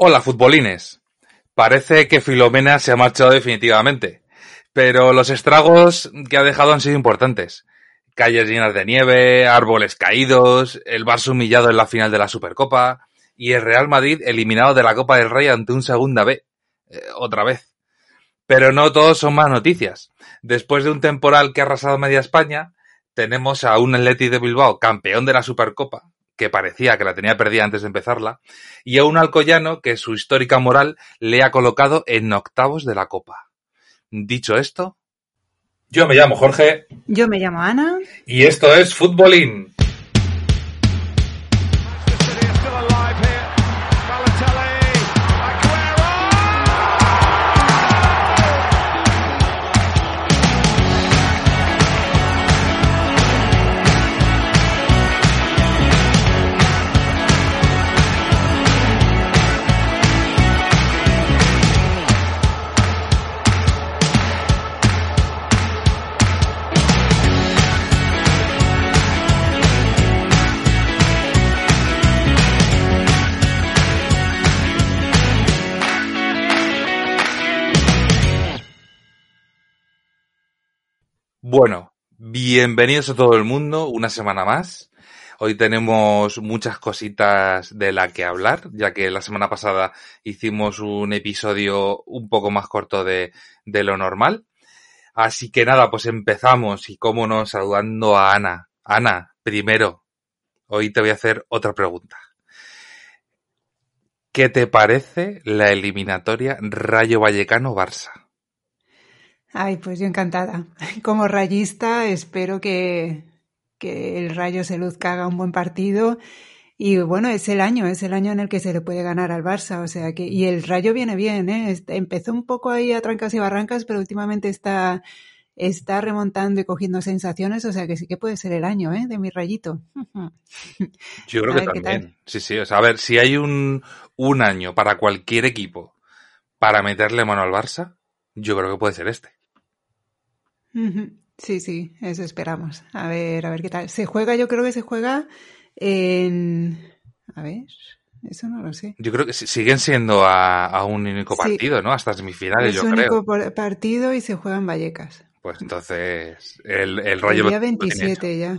Hola, futbolines. Parece que Filomena se ha marchado definitivamente, pero los estragos que ha dejado han sido importantes. Calles llenas de nieve, árboles caídos, el Barça humillado en la final de la Supercopa y el Real Madrid eliminado de la Copa del Rey ante un segunda B. Eh, otra vez. Pero no todos son más noticias. Después de un temporal que ha arrasado media España, tenemos a un Atleti de Bilbao campeón de la Supercopa, que parecía que la tenía perdida antes de empezarla, y a un alcoyano que su histórica moral le ha colocado en octavos de la Copa. Dicho esto, yo me llamo Jorge. Yo me llamo Ana. Y esto es Futbolín. Bueno, bienvenidos a todo el mundo, una semana más. Hoy tenemos muchas cositas de la que hablar, ya que la semana pasada hicimos un episodio un poco más corto de, de lo normal. Así que nada, pues empezamos y cómo no, saludando a Ana. Ana, primero, hoy te voy a hacer otra pregunta. ¿Qué te parece la eliminatoria Rayo Vallecano-Barça? Ay, pues yo encantada. Como rayista espero que, que el Rayo se luzca, haga un buen partido. Y bueno, es el año, es el año en el que se le puede ganar al Barça. O sea que, y el Rayo viene bien, ¿eh? Empezó un poco ahí a trancas y barrancas, pero últimamente está, está remontando y cogiendo sensaciones. O sea que sí que puede ser el año, ¿eh? De mi rayito. Yo creo que también. Sí, sí. O sea, a ver, si hay un, un año para cualquier equipo para meterle mano al Barça, yo creo que puede ser este. Sí, sí, eso esperamos. A ver, a ver qué tal. Se juega, yo creo que se juega en... A ver, eso no lo sé. Yo creo que siguen siendo a, un único partido, ¿no? Hasta semifinales, yo creo. Es un único partido y se juega en Vallecas. Pues entonces, el, el Rayo... El día 27 ya.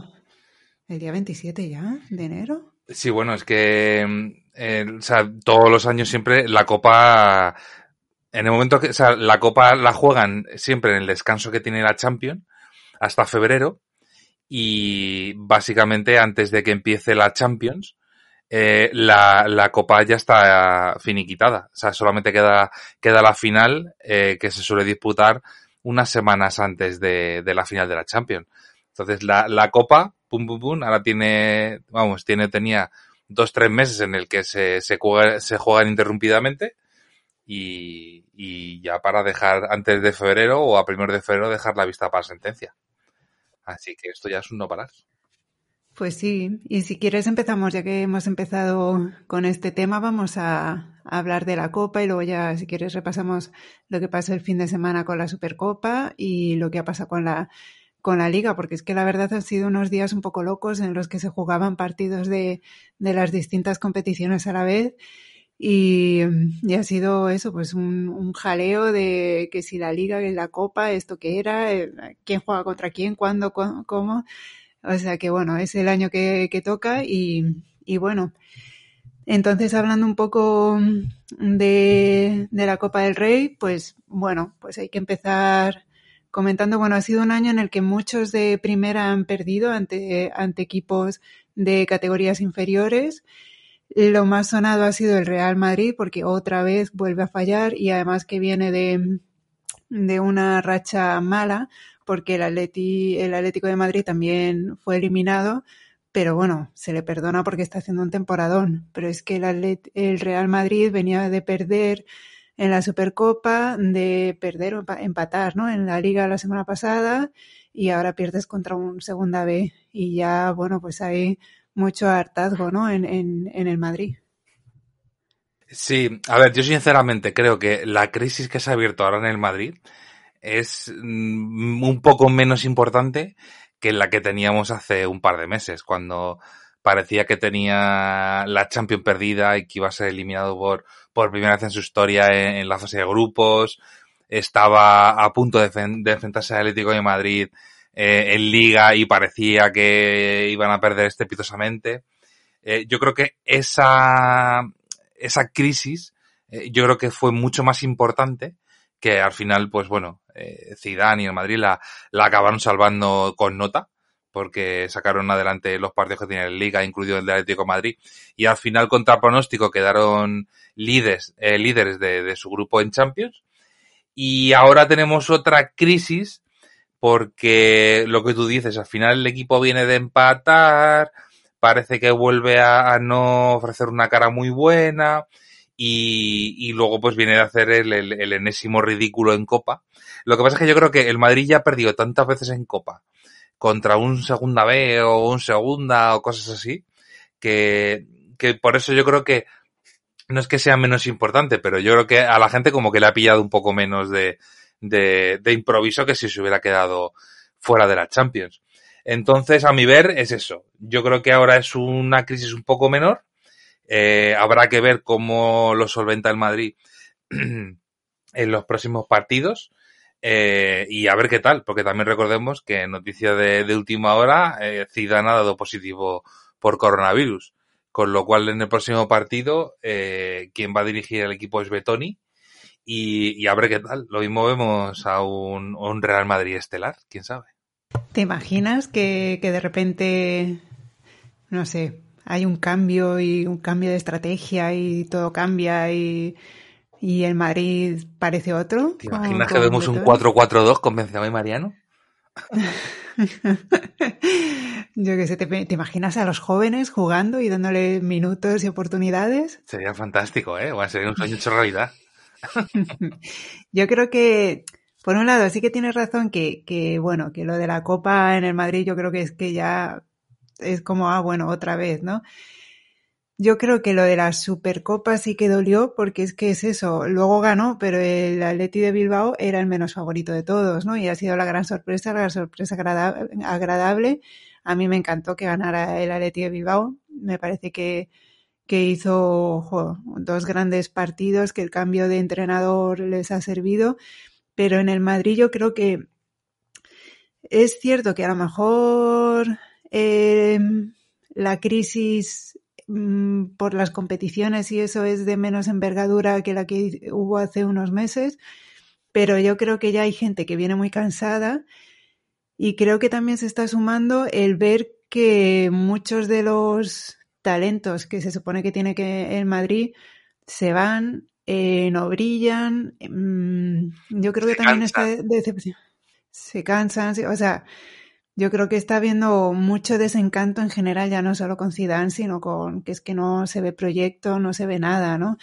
¿El día 27 ya? ¿De enero? Sí, bueno, es que... Eh, o sea, todos los años siempre la Copa en el momento que, o sea, la Copa la juegan siempre en el descanso que tiene la Champions hasta febrero y básicamente antes de que empiece la Champions eh, la, la, Copa ya está finiquitada. O sea, solamente queda, queda la final eh, que se suele disputar unas semanas antes de, de la final de la Champions. Entonces la, la Copa, pum pum pum, ahora tiene, vamos, tiene, tenía dos, tres meses en el que se, se, juega, se juegan interrumpidamente y, ya para dejar antes de febrero o a primero de febrero dejar la vista para sentencia. Así que esto ya es un no parar. Pues sí, y si quieres empezamos, ya que hemos empezado con este tema, vamos a, hablar de la Copa y luego ya, si quieres, repasamos lo que pasó el fin de semana con la Supercopa y lo que ha pasado con la, con la Liga, porque es que la verdad han sido unos días un poco locos en los que se jugaban partidos de, de las distintas competiciones a la vez y, ha sido eso, pues un, jaleo de que si la liga, que la copa, esto que era, eh, quién juega contra quién, cuándo, cómo. O sea que bueno, es el año que, que toca y, y, bueno. Entonces, hablando un poco de, de la Copa del Rey, pues bueno, pues hay que empezar comentando, bueno, ha sido un año en el que muchos de primera han perdido ante, ante equipos de categorías inferiores lo más sonado ha sido el Real Madrid porque otra vez vuelve a fallar y además que viene de, de una racha mala porque el, Atleti, el Atlético de Madrid también fue eliminado, pero bueno, se le perdona porque está haciendo un temporadón. Pero es que el, el Real Madrid venía de perder en la Supercopa, de perder o empatar ¿no? en la liga la semana pasada y ahora pierdes contra un segunda B y ya, bueno, pues hay mucho hartazgo, ¿no? En, en, en el Madrid. Sí, a ver, yo sinceramente creo que la crisis que se ha abierto ahora en el Madrid es mm, un poco menos importante que la que teníamos hace un par de meses, cuando parecía que tenía la Champions perdida y que iba a ser eliminado por, por primera vez en su historia en, la fase de grupos. Estaba a punto de, de enfrentarse al Atlético de Madrid eh, en Liga y parecía que iban a perder estrepitosamente. Eh, yo creo que esa, esa crisis, eh, yo creo que fue mucho más importante que al final, pues bueno, eh, Zidane y el Madrid la, la acabaron salvando con nota porque sacaron adelante los partidos que tiene en Liga, incluido el de Atlético Madrid, y al final contra pronóstico quedaron líderes, eh, líderes de, de, su grupo en Champions. Y ahora tenemos otra crisis porque lo que tú dices, al final el equipo viene de empatar, parece que vuelve a, no ofrecer una cara muy buena y, y luego pues viene a hacer el, el, el, enésimo ridículo en Copa. Lo que pasa es que yo creo que el Madrid ya ha perdido tantas veces en Copa contra un segunda B o un segunda o cosas así, que, que por eso yo creo que no es que sea menos importante, pero yo creo que a la gente como que le ha pillado un poco menos de, de, improviso que si se hubiera quedado fuera de la Champions. Entonces, a mi ver, es eso. Yo creo que ahora es una crisis un poco menor. Eh, habrá que ver cómo lo solventa el Madrid en los próximos partidos. Eh, y a ver qué tal, porque también recordemos que noticia de, de última hora, eh, ha dado positivo por coronavirus, con lo cual en el próximo partido eh, quien va a dirigir el equipo es Betoni y, y, a ver qué tal. Lo mismo vemos a un, a un Real Madrid estelar, quién sabe. ¿Te imaginas que, que de repente, no sé, hay un cambio y un cambio de estrategia y todo cambia y y el Madrid parece otro. ¿Te imaginas que vemos un 4-4-2 con Benzema y Mariano? Yo que sé, ¿te, ¿te, imaginas a los jóvenes jugando y dándole minutos y oportunidades? Sería fantástico, ¿eh? Bueno, sería un sueño hecho realidad. Yo creo que, por un lado, sí que tienes razón que, que, bueno, que lo de la Copa en el Madrid yo creo que es que ya es como, ah, bueno, otra vez, ¿no? Yo creo que lo de la Supercopa sí que dolió porque es que es eso, luego ganó, pero el Atleti de Bilbao era el menos favorito de todos, ¿no? Y ha sido la gran sorpresa, la sorpresa agradable. A mí me encantó que ganara el Atleti de Bilbao. Me parece que, que hizo dos grandes partidos, que el cambio de entrenador les ha servido. Pero en el Madrid yo creo que es cierto que a lo mejor eh, la crisis Mm, por las competiciones y eso es de menos envergadura que la que hubo hace unos meses, pero yo creo que ya hay gente que viene muy cansada y creo que también se está sumando el ver que muchos de los talentos que se supone que tiene que el Madrid se van, eh, no brillan. Mmm, yo creo que también cansa. está decepción. Se cansan, o sea, yo creo que está habiendo mucho desencanto en general, ya no solo con Zidane, sino con que es que no se ve proyecto, no se ve nada, ¿no?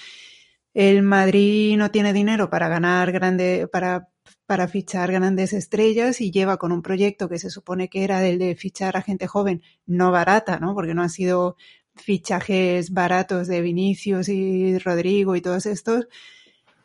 El Madrid no tiene dinero para ganar grande, para, para fichar grandes estrellas y lleva con un proyecto que se supone que era el de fichar a gente joven, no barata, ¿no? Porque no han sido fichajes baratos de Vinicius y Rodrigo y todos estos,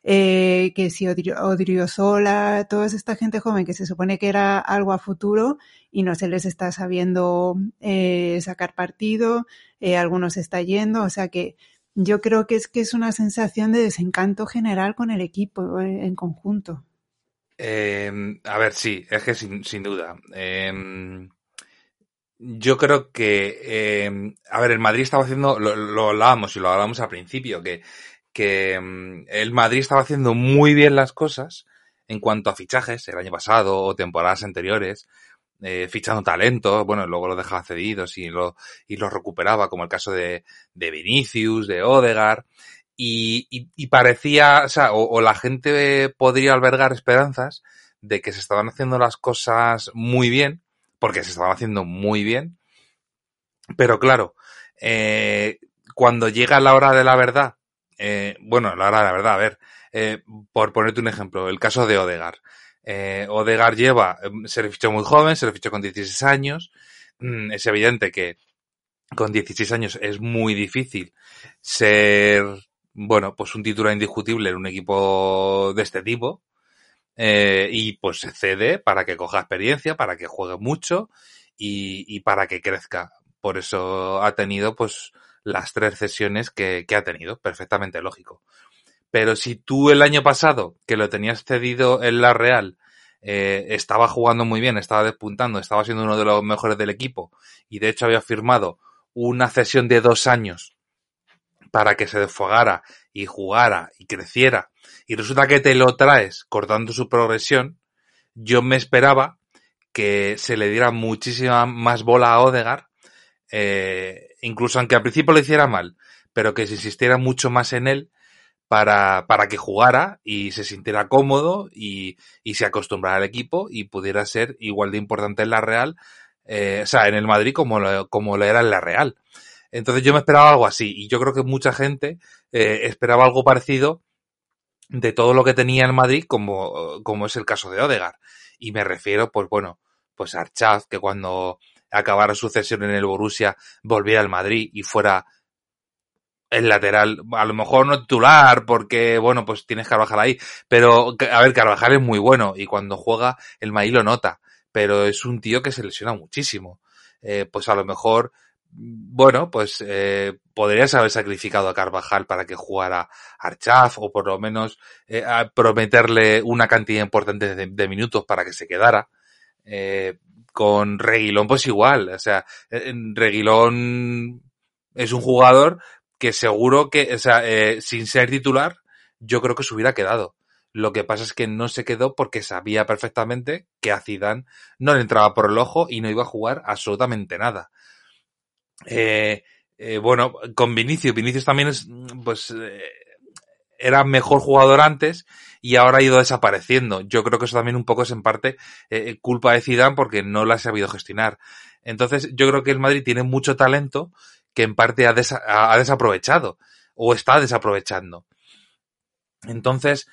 eh, que si Odriozola, toda esta gente joven que se supone que era algo a futuro y no se les está sabiendo eh, sacar partido, eh, algunos está yendo, o sea que yo creo que es que es una sensación de desencanto general con el equipo en conjunto. Eh, a ver, sí, es que sin, sin duda. Yo creo que, eh, a ver, el Madrid estaba haciendo, lo, lo hablábamos y lo hablábamos al principio, que que mm, el Madrid estaba haciendo muy bien las cosas en cuanto a fichajes el año pasado o temporadas anteriores, eh, fichando talento, bueno, luego lo dejaba cedidos y lo, y lo recuperaba, como el caso de, de Vinicius, de Odegar, y, y, y parecía, o sea, o la gente podría albergar esperanzas de que se estaban haciendo las cosas muy bien, porque se estaban haciendo muy bien, pero claro, eh, cuando llega la hora de la verdad eh, bueno, la verdad, la verdad, a ver, eh, por ponerte un ejemplo, el caso de Odegar. Odegar lleva, em, se le fichó muy joven, se le fichó con 16 años. Mm, es evidente que con 16 años es muy difícil ser, bueno, pues un título indiscutible en un equipo de este tipo. Eh, y pues se cede para que coja experiencia, para que juegue mucho y, y para que crezca. por eso ha tenido pues las tres cesiones que, ha tenido, perfectamente lógico. Pero si tú el año pasado, que lo tenías cedido en la Real, eh, estaba jugando muy bien, estaba despuntando, estaba siendo uno de los mejores del equipo y de hecho había firmado una cesión de dos años para que se desfogara y jugara y creciera y resulta que te lo traes cortando su progresión, yo me esperaba que se le diera muchísima más bola a Odegar, eh, incluso aunque al principio lo hiciera mal, pero que se insistiera mucho más en él para, para que jugara y se sintiera cómodo y, y se acostumbrara al equipo y pudiera ser igual de importante en la Real, eh, o sea, en el Madrid como lo, como lo era en la Real. Entonces yo me esperaba algo así y yo creo que mucha gente eh, esperaba algo parecido de todo lo que tenía el Madrid como, como es el caso de Odegar. Y me refiero, pues bueno, pues a Archaz, que cuando acabara su cesión en el Borussia volviera al Madrid y fuera el lateral, a lo mejor no titular, porque, bueno, pues tienes Carvajal ahí, pero, a ver, Carvajal es muy bueno, y cuando juega, el Maí lo nota, pero es un tío que se lesiona muchísimo. Eh, pues a lo mejor, bueno, pues eh, podrías haber sacrificado a Carvajal para que jugara Archaf, o por lo menos eh, prometerle una cantidad importante de, minutos para que se quedara. Eh, con Reguilón, pues igual, o sea, Reguilón es un jugador que seguro que, o sea, eh, sin ser titular, yo creo que se hubiera quedado. Lo que pasa es que no se quedó porque sabía perfectamente que a Zidane no le entraba por el ojo y no iba a jugar absolutamente nada. Eh, eh, bueno, con Vinicius, Vinicius también es, pues, eh, era mejor jugador antes y ahora ha ido desapareciendo. Yo creo que eso también un poco es en parte eh, culpa de Zidane porque no la ha sabido gestionar. Entonces, yo creo que el Madrid tiene mucho talento, que en parte ha, desa ha desaprovechado o está desaprovechando. Entonces,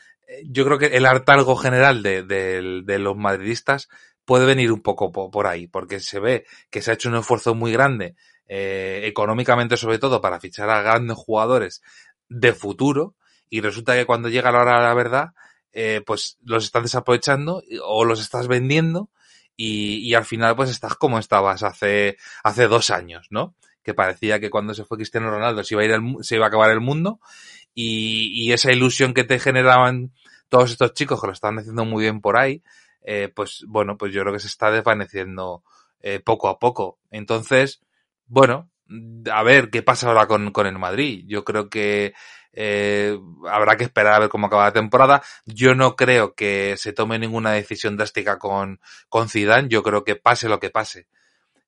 yo creo que el hartalgo general de, de, los madridistas puede venir un poco por, ahí, porque se ve que se ha hecho un esfuerzo muy grande, eh, económicamente sobre todo, para fichar a grandes jugadores de futuro, y resulta que cuando llega la hora de la verdad, eh, pues los estás desaprovechando o los estás vendiendo y, y, al final pues estás como estabas hace, hace dos años, ¿no? que parecía que cuando se fue Cristiano Ronaldo se iba a, ir el, se iba a acabar el mundo y, y, esa ilusión que te generaban todos estos chicos que lo estaban haciendo muy bien por ahí, eh, pues bueno, pues yo creo que se está desvaneciendo eh, poco a poco. Entonces, bueno, a ver qué pasa ahora con, con el Madrid. Yo creo que eh, habrá que esperar a ver cómo acaba la temporada. Yo no creo que se tome ninguna decisión drástica con, con Zidane. Yo creo que pase lo que pase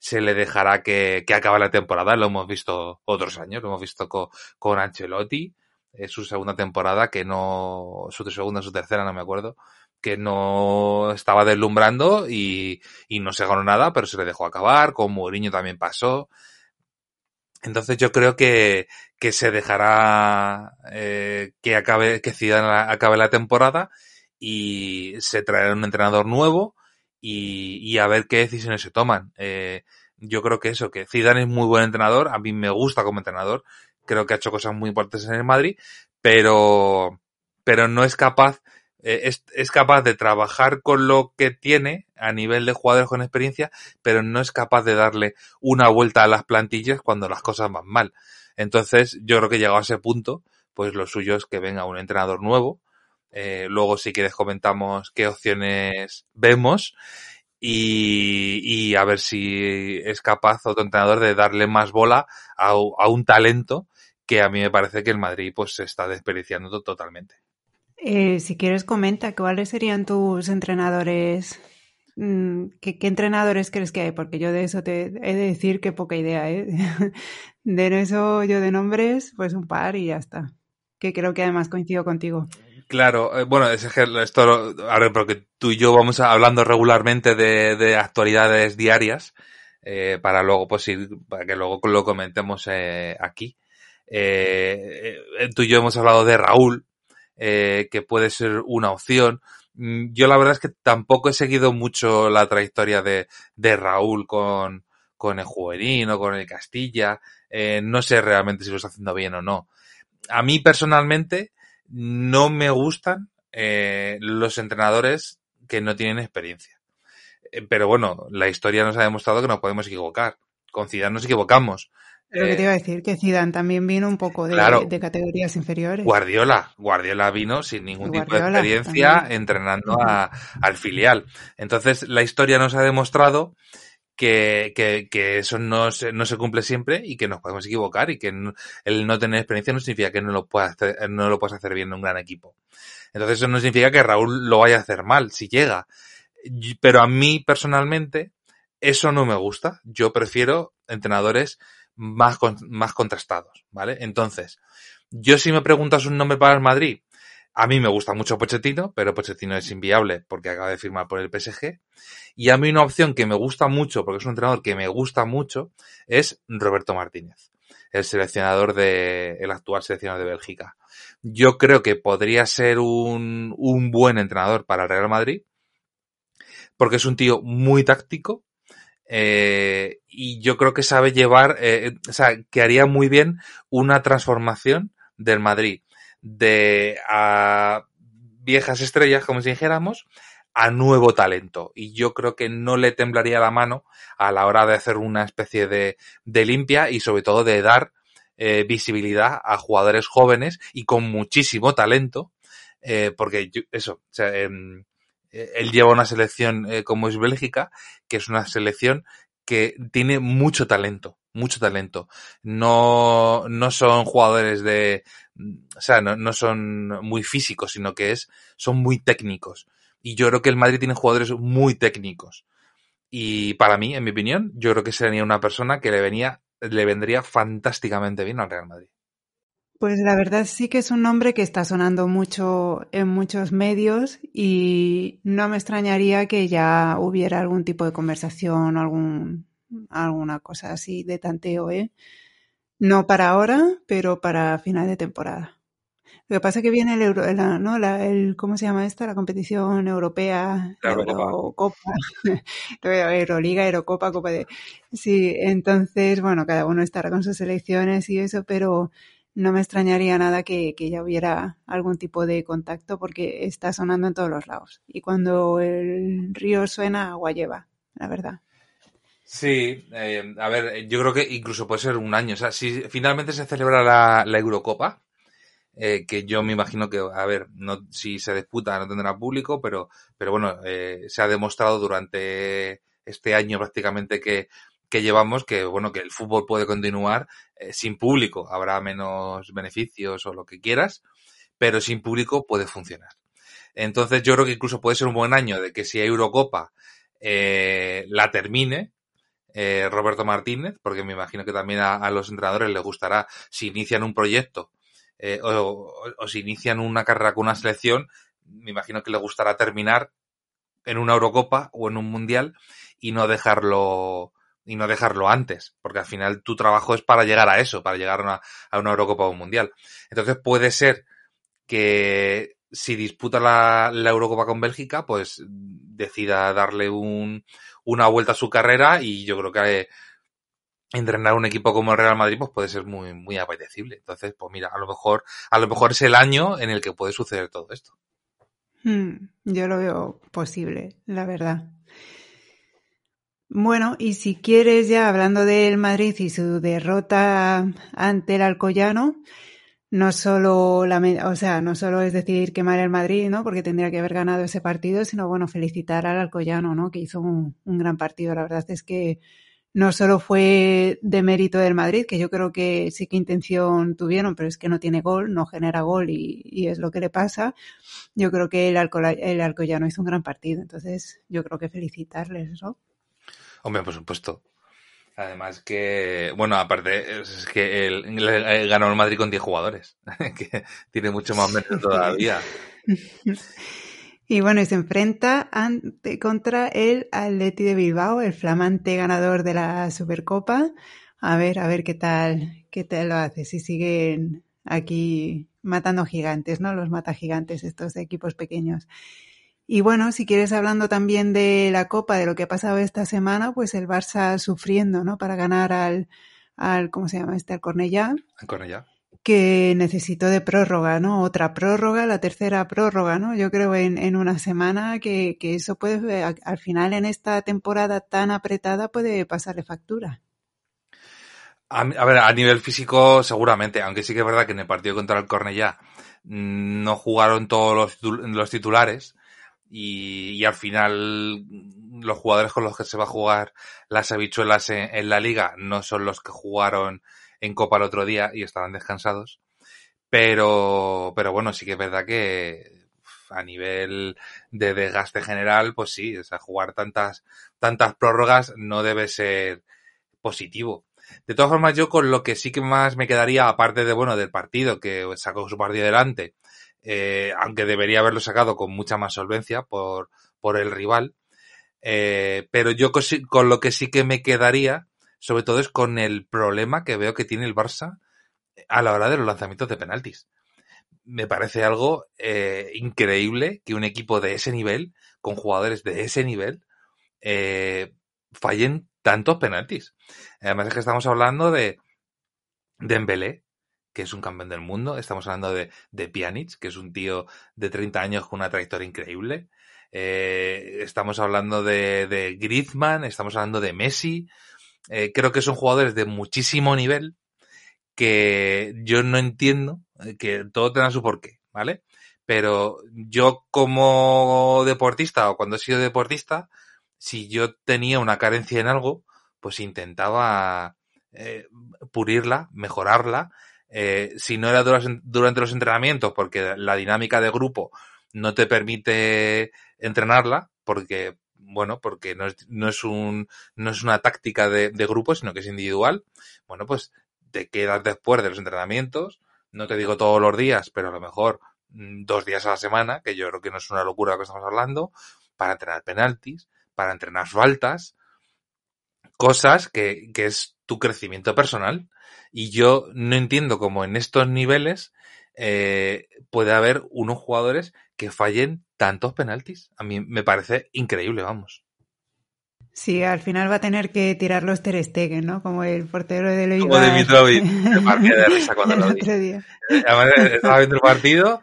se le dejará que, que acabe la temporada. Lo hemos visto otros años, lo hemos visto con, con Ancelotti, eh, su segunda temporada, que no, su segunda, su tercera, no me acuerdo, que no estaba deslumbrando y, y no se ganó nada, pero se le dejó acabar, con Mourinho también pasó. Entonces yo creo que, que se dejará eh, que acabe, que acabe la temporada y se traerá un entrenador nuevo y, y a ver qué decisiones se toman. Eh, yo creo que eso, que Zidane es muy buen entrenador, a mí me gusta como entrenador, creo que ha hecho cosas muy importantes en el Madrid, pero, pero no es capaz, eh, es, es capaz de trabajar con lo que tiene a nivel de jugadores con experiencia, pero no es capaz de darle una vuelta a las plantillas cuando las cosas van mal. Entonces, yo creo que llegado a ese punto, pues lo suyo es que venga un entrenador nuevo, eh, luego, si quieres, comentamos qué opciones vemos y, y, a ver si es capaz otro entrenador de darle más bola a, a, un talento que a mí me parece que el Madrid pues se está desperdiciando totalmente. Eh, si quieres, comenta cuáles serían tus entrenadores. Mm, ¿Qué, ¿Qué, entrenadores crees que hay? Porque yo de eso te he de decir que poca idea, ¿eh? De eso yo de nombres, pues un par y ya está. Que creo que además coincido contigo. Claro, eh, bueno, es que esto, ahora porque tú y yo vamos hablando regularmente de, de actualidades diarias, para luego, pues ir, para que luego lo comentemos aquí. Tú y yo hemos hablado de Raúl, eh, que puede ser una opción. Mm, yo la verdad es que tampoco he seguido mucho la trayectoria de, Raúl con, con el juvenil o con el Castilla. no sé realmente si lo está haciendo bien o no. A mí personalmente, no me gustan eh, los entrenadores que no tienen experiencia. Eh, pero bueno, la historia nos ha demostrado que nos podemos equivocar. con Zidane nos equivocamos. Lo que te iba a decir, que Zidane también vino un poco de, de categorías inferiores. Guardiola, Guardiola vino sin ningún tipo de experiencia entrenando a, al filial. Entonces, la historia nos ha demostrado que, que, que eso no se, no se cumple siempre y que nos podemos equivocar y que el no tener experiencia no significa que no lo puedas hacer, no lo puedas hacer bien en un gran equipo. Entonces, eso no significa que Raúl lo vaya a hacer mal, si llega. Pero a mí, personalmente, eso no me gusta. Yo prefiero entrenadores más, más contrastados, ¿vale? Entonces, yo si me preguntas un nombre para el Madrid, a mí me gusta mucho Pochettino, pero Pochettino es inviable porque acaba de firmar por el PSG. Y a mí una opción que me gusta mucho, porque es un entrenador que me gusta mucho, es Roberto Martínez, el seleccionador de, el actual seleccionador de Bélgica. Yo creo que podría ser un, un buen entrenador para el Real Madrid, porque es un tío muy táctico, eh, y yo creo que sabe llevar, eh, o sea, que haría muy bien una transformación del Madrid de a viejas estrellas, como si dijéramos, a nuevo talento. Y yo creo que no le temblaría la mano a la hora de hacer una especie de, de limpia y sobre todo de dar eh, visibilidad a jugadores jóvenes y con muchísimo talento. Eh, porque yo, eso, o sea, eh, él lleva una selección eh, como es Bélgica, que es una selección que tiene mucho talento, mucho talento. No, no son jugadores de, o sea, no, no son muy físicos, sino que es, son muy técnicos. Y yo creo que el Madrid tiene jugadores muy técnicos. Y para mí, en mi opinión, yo creo que sería una persona que le venía, le vendría fantásticamente bien al Real Madrid. Pues la verdad sí que es un nombre que está sonando mucho en muchos medios y no me extrañaría que ya hubiera algún tipo de conversación, algún, alguna cosa así de tanteo, ¿eh? No para ahora, pero para final de temporada. Lo que pasa es que viene el Euro, ¿no? La, el, ¿cómo se llama esta? La competición europea, la Eurocopa. Euroliga, Eurocopa, Copa de... Sí, entonces, bueno, cada uno estará con sus elecciones y eso, pero no me extrañaría nada que, que, ya hubiera algún tipo de contacto porque está sonando en todos los lados. Y cuando el río suena, agua lleva, la verdad. Sí, eh, a ver, yo creo que incluso puede ser un año. O sea, si finalmente se celebra la, la Eurocopa, eh, que yo me imagino que, a ver, no, si se disputa no tendrá público, pero, pero bueno, eh, se ha demostrado durante este año prácticamente que que llevamos que, bueno, que el fútbol puede continuar eh, sin público. Habrá menos beneficios o lo que quieras, pero sin público puede funcionar. Entonces yo creo que incluso puede ser un buen año de que si hay Eurocopa eh, la termine eh, Roberto Martínez, porque me imagino que también a, los entrenadores les gustará si inician un proyecto o si inician una carrera con una selección, me imagino que les gustará terminar en una Eurocopa o en un Mundial y no dejarlo y no dejarlo antes, porque al final tu trabajo es para llegar a eso, para llegar a una, a una Eurocopa o un Mundial. Entonces puede ser que si disputa la, la, Eurocopa con Bélgica, pues decida darle un, una vuelta a su carrera y yo creo que eh, entrenar un equipo como el Real Madrid pues puede ser muy, muy apetecible. Entonces, pues mira, a lo mejor, a lo mejor es el año en el que puede suceder todo esto. Hmm, yo lo veo posible, la verdad. Bueno, y si quieres ya hablando del Madrid y su derrota ante el Alcoyano, no solo la, o sea, no solo es decir quemar el Madrid, ¿no? Porque tendría que haber ganado ese partido, sino bueno, felicitar al Alcoyano, ¿no? Que hizo un, gran partido. La verdad es que no solo fue de mérito del Madrid, que yo creo que sí que intención tuvieron, pero es que no tiene gol, no genera gol y, y es lo que le pasa. Yo creo que el, Alco, el Alcoyano hizo un gran partido, entonces yo creo que felicitarles, ¿no? Hombre, por supuesto. Además que, bueno, aparte, es que él, ganó el Madrid con 10 jugadores, que tiene mucho más mérito todavía. Y bueno, y se enfrenta ante, contra el Atleti de Bilbao, el flamante ganador de la Supercopa. A ver, a ver qué tal, qué tal lo hace, si siguen aquí matando gigantes, ¿no? Los mata gigantes, estos equipos pequeños. Y bueno, si quieres hablando también de la Copa, de lo que ha pasado esta semana, pues el Barça sufriendo, ¿no? Para ganar al, al ¿cómo se llama este? Al Cornellá. Al Cornellá. Que necesitó de prórroga, ¿no? Otra prórroga, la tercera prórroga, ¿no? Yo creo en, en una semana que, que eso puede, al final en esta temporada tan apretada puede pasarle factura. A, ver, a nivel físico seguramente, aunque sí que es verdad que en el partido contra el Cornellá mm, no jugaron todos los, titulares y, al final los jugadores con los que se va a jugar las habichuelas en, la liga no son los que jugaron en Copa el otro día y estaban descansados. Pero, pero bueno, sí que es verdad que a nivel de desgaste general, pues sí, o sea, jugar tantas, tantas prórrogas no debe ser positivo. De todas formas, yo con lo que sí que más me quedaría, aparte de, bueno, del partido, que sacó su partido delante, eh, aunque debería haberlo sacado con mucha más solvencia por, por el rival, eh, pero yo con, lo que sí que me quedaría, sobre todo es con el problema que veo que tiene el Barça a la hora de los lanzamientos de penaltis. Me parece algo eh, increíble que un equipo de ese nivel, con jugadores de ese nivel, eh, fallen tantos penaltis. Además es que estamos hablando de Dembélé, que es un campeón del mundo. Estamos hablando de, de Pjanic, que es un tío de 30 años con una trayectoria increíble. Eh, estamos hablando de, de Griezmann, estamos hablando de Messi. Eh, creo que son jugadores de muchísimo nivel que yo no entiendo, eh, que todo tenga su porqué, ¿vale? Pero yo como deportista o cuando he sido deportista, si yo tenía una carencia en algo, pues intentaba eh, pulirla, mejorarla. Eh, si no era durante los entrenamientos, porque la dinámica de grupo no te permite entrenarla, porque, bueno, porque no es, no es, un, no es una táctica de, de grupo, sino que es individual, bueno, pues te quedas después de los entrenamientos, no te digo todos los días, pero a lo mejor mm, dos días a la semana, que yo creo que no es una locura lo que estamos hablando, para entrenar penaltis, para entrenar faltas, cosas que, que es tu crecimiento personal. Y yo no entiendo cómo en estos niveles eh, puede haber unos jugadores que fallen tantos penaltis. A mí me parece increíble, vamos. Sí, al final va a tener que tirar los Ter Stegen, ¿no? Como el portero de Como de Mitrovic. Me de risa cuando lo vi. Además, estaba viendo el partido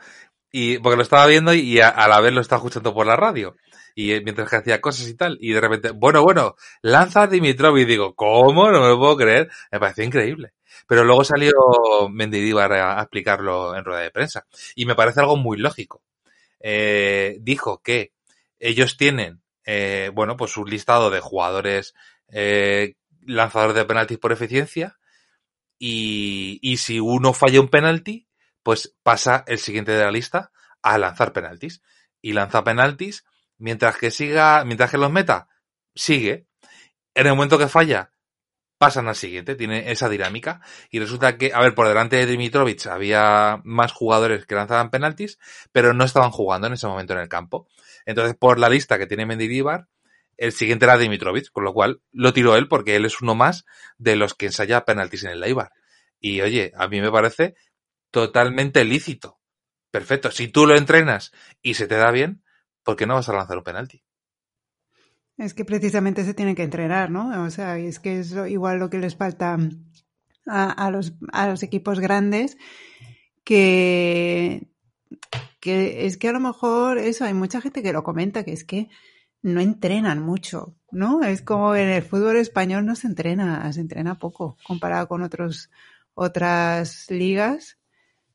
y porque lo estaba viendo y a, a la vez lo estaba escuchando por la radio y eh, mientras que hacía cosas y tal, y de repente, bueno, bueno, lanza a Dimitrov y digo, ¿cómo? No me lo puedo creer. Me pareció increíble. Pero luego salió Mendidíbar a, explicarlo en rueda de prensa. Y me parece algo muy lógico. Eh, dijo que ellos tienen, eh, bueno, pues un listado de jugadores eh, lanzadores de penaltis por eficiencia. Y, y si uno falla un penalti, pues pasa el siguiente de la lista a lanzar penaltis. Y lanza penaltis Mientras que siga, mientras que los meta, sigue. En el momento que falla, pasan al siguiente, tiene esa dinámica. Y resulta que, a ver, por delante de Dimitrovic había más jugadores que lanzaban penaltis, pero no estaban jugando en ese momento en el campo. Entonces, por la lista que tiene Mendilibar, el siguiente era Dimitrovic, con lo cual lo tiró él porque él es uno más de los que ensaya penaltis en el Leibar. Y oye, a mí me parece totalmente lícito. Perfecto. Si tú lo entrenas y se te da bien, ¿por qué no vas a lanzar un penalti? Es que precisamente se tiene que entrenar, ¿no? O sea, es que es igual lo que les falta a, los, a los equipos grandes, que, que es que a lo mejor eso, hay mucha gente que lo comenta, que es que no entrenan mucho, ¿no? Es como en el fútbol español no se entrena, se entrena poco comparado con otros, otras ligas.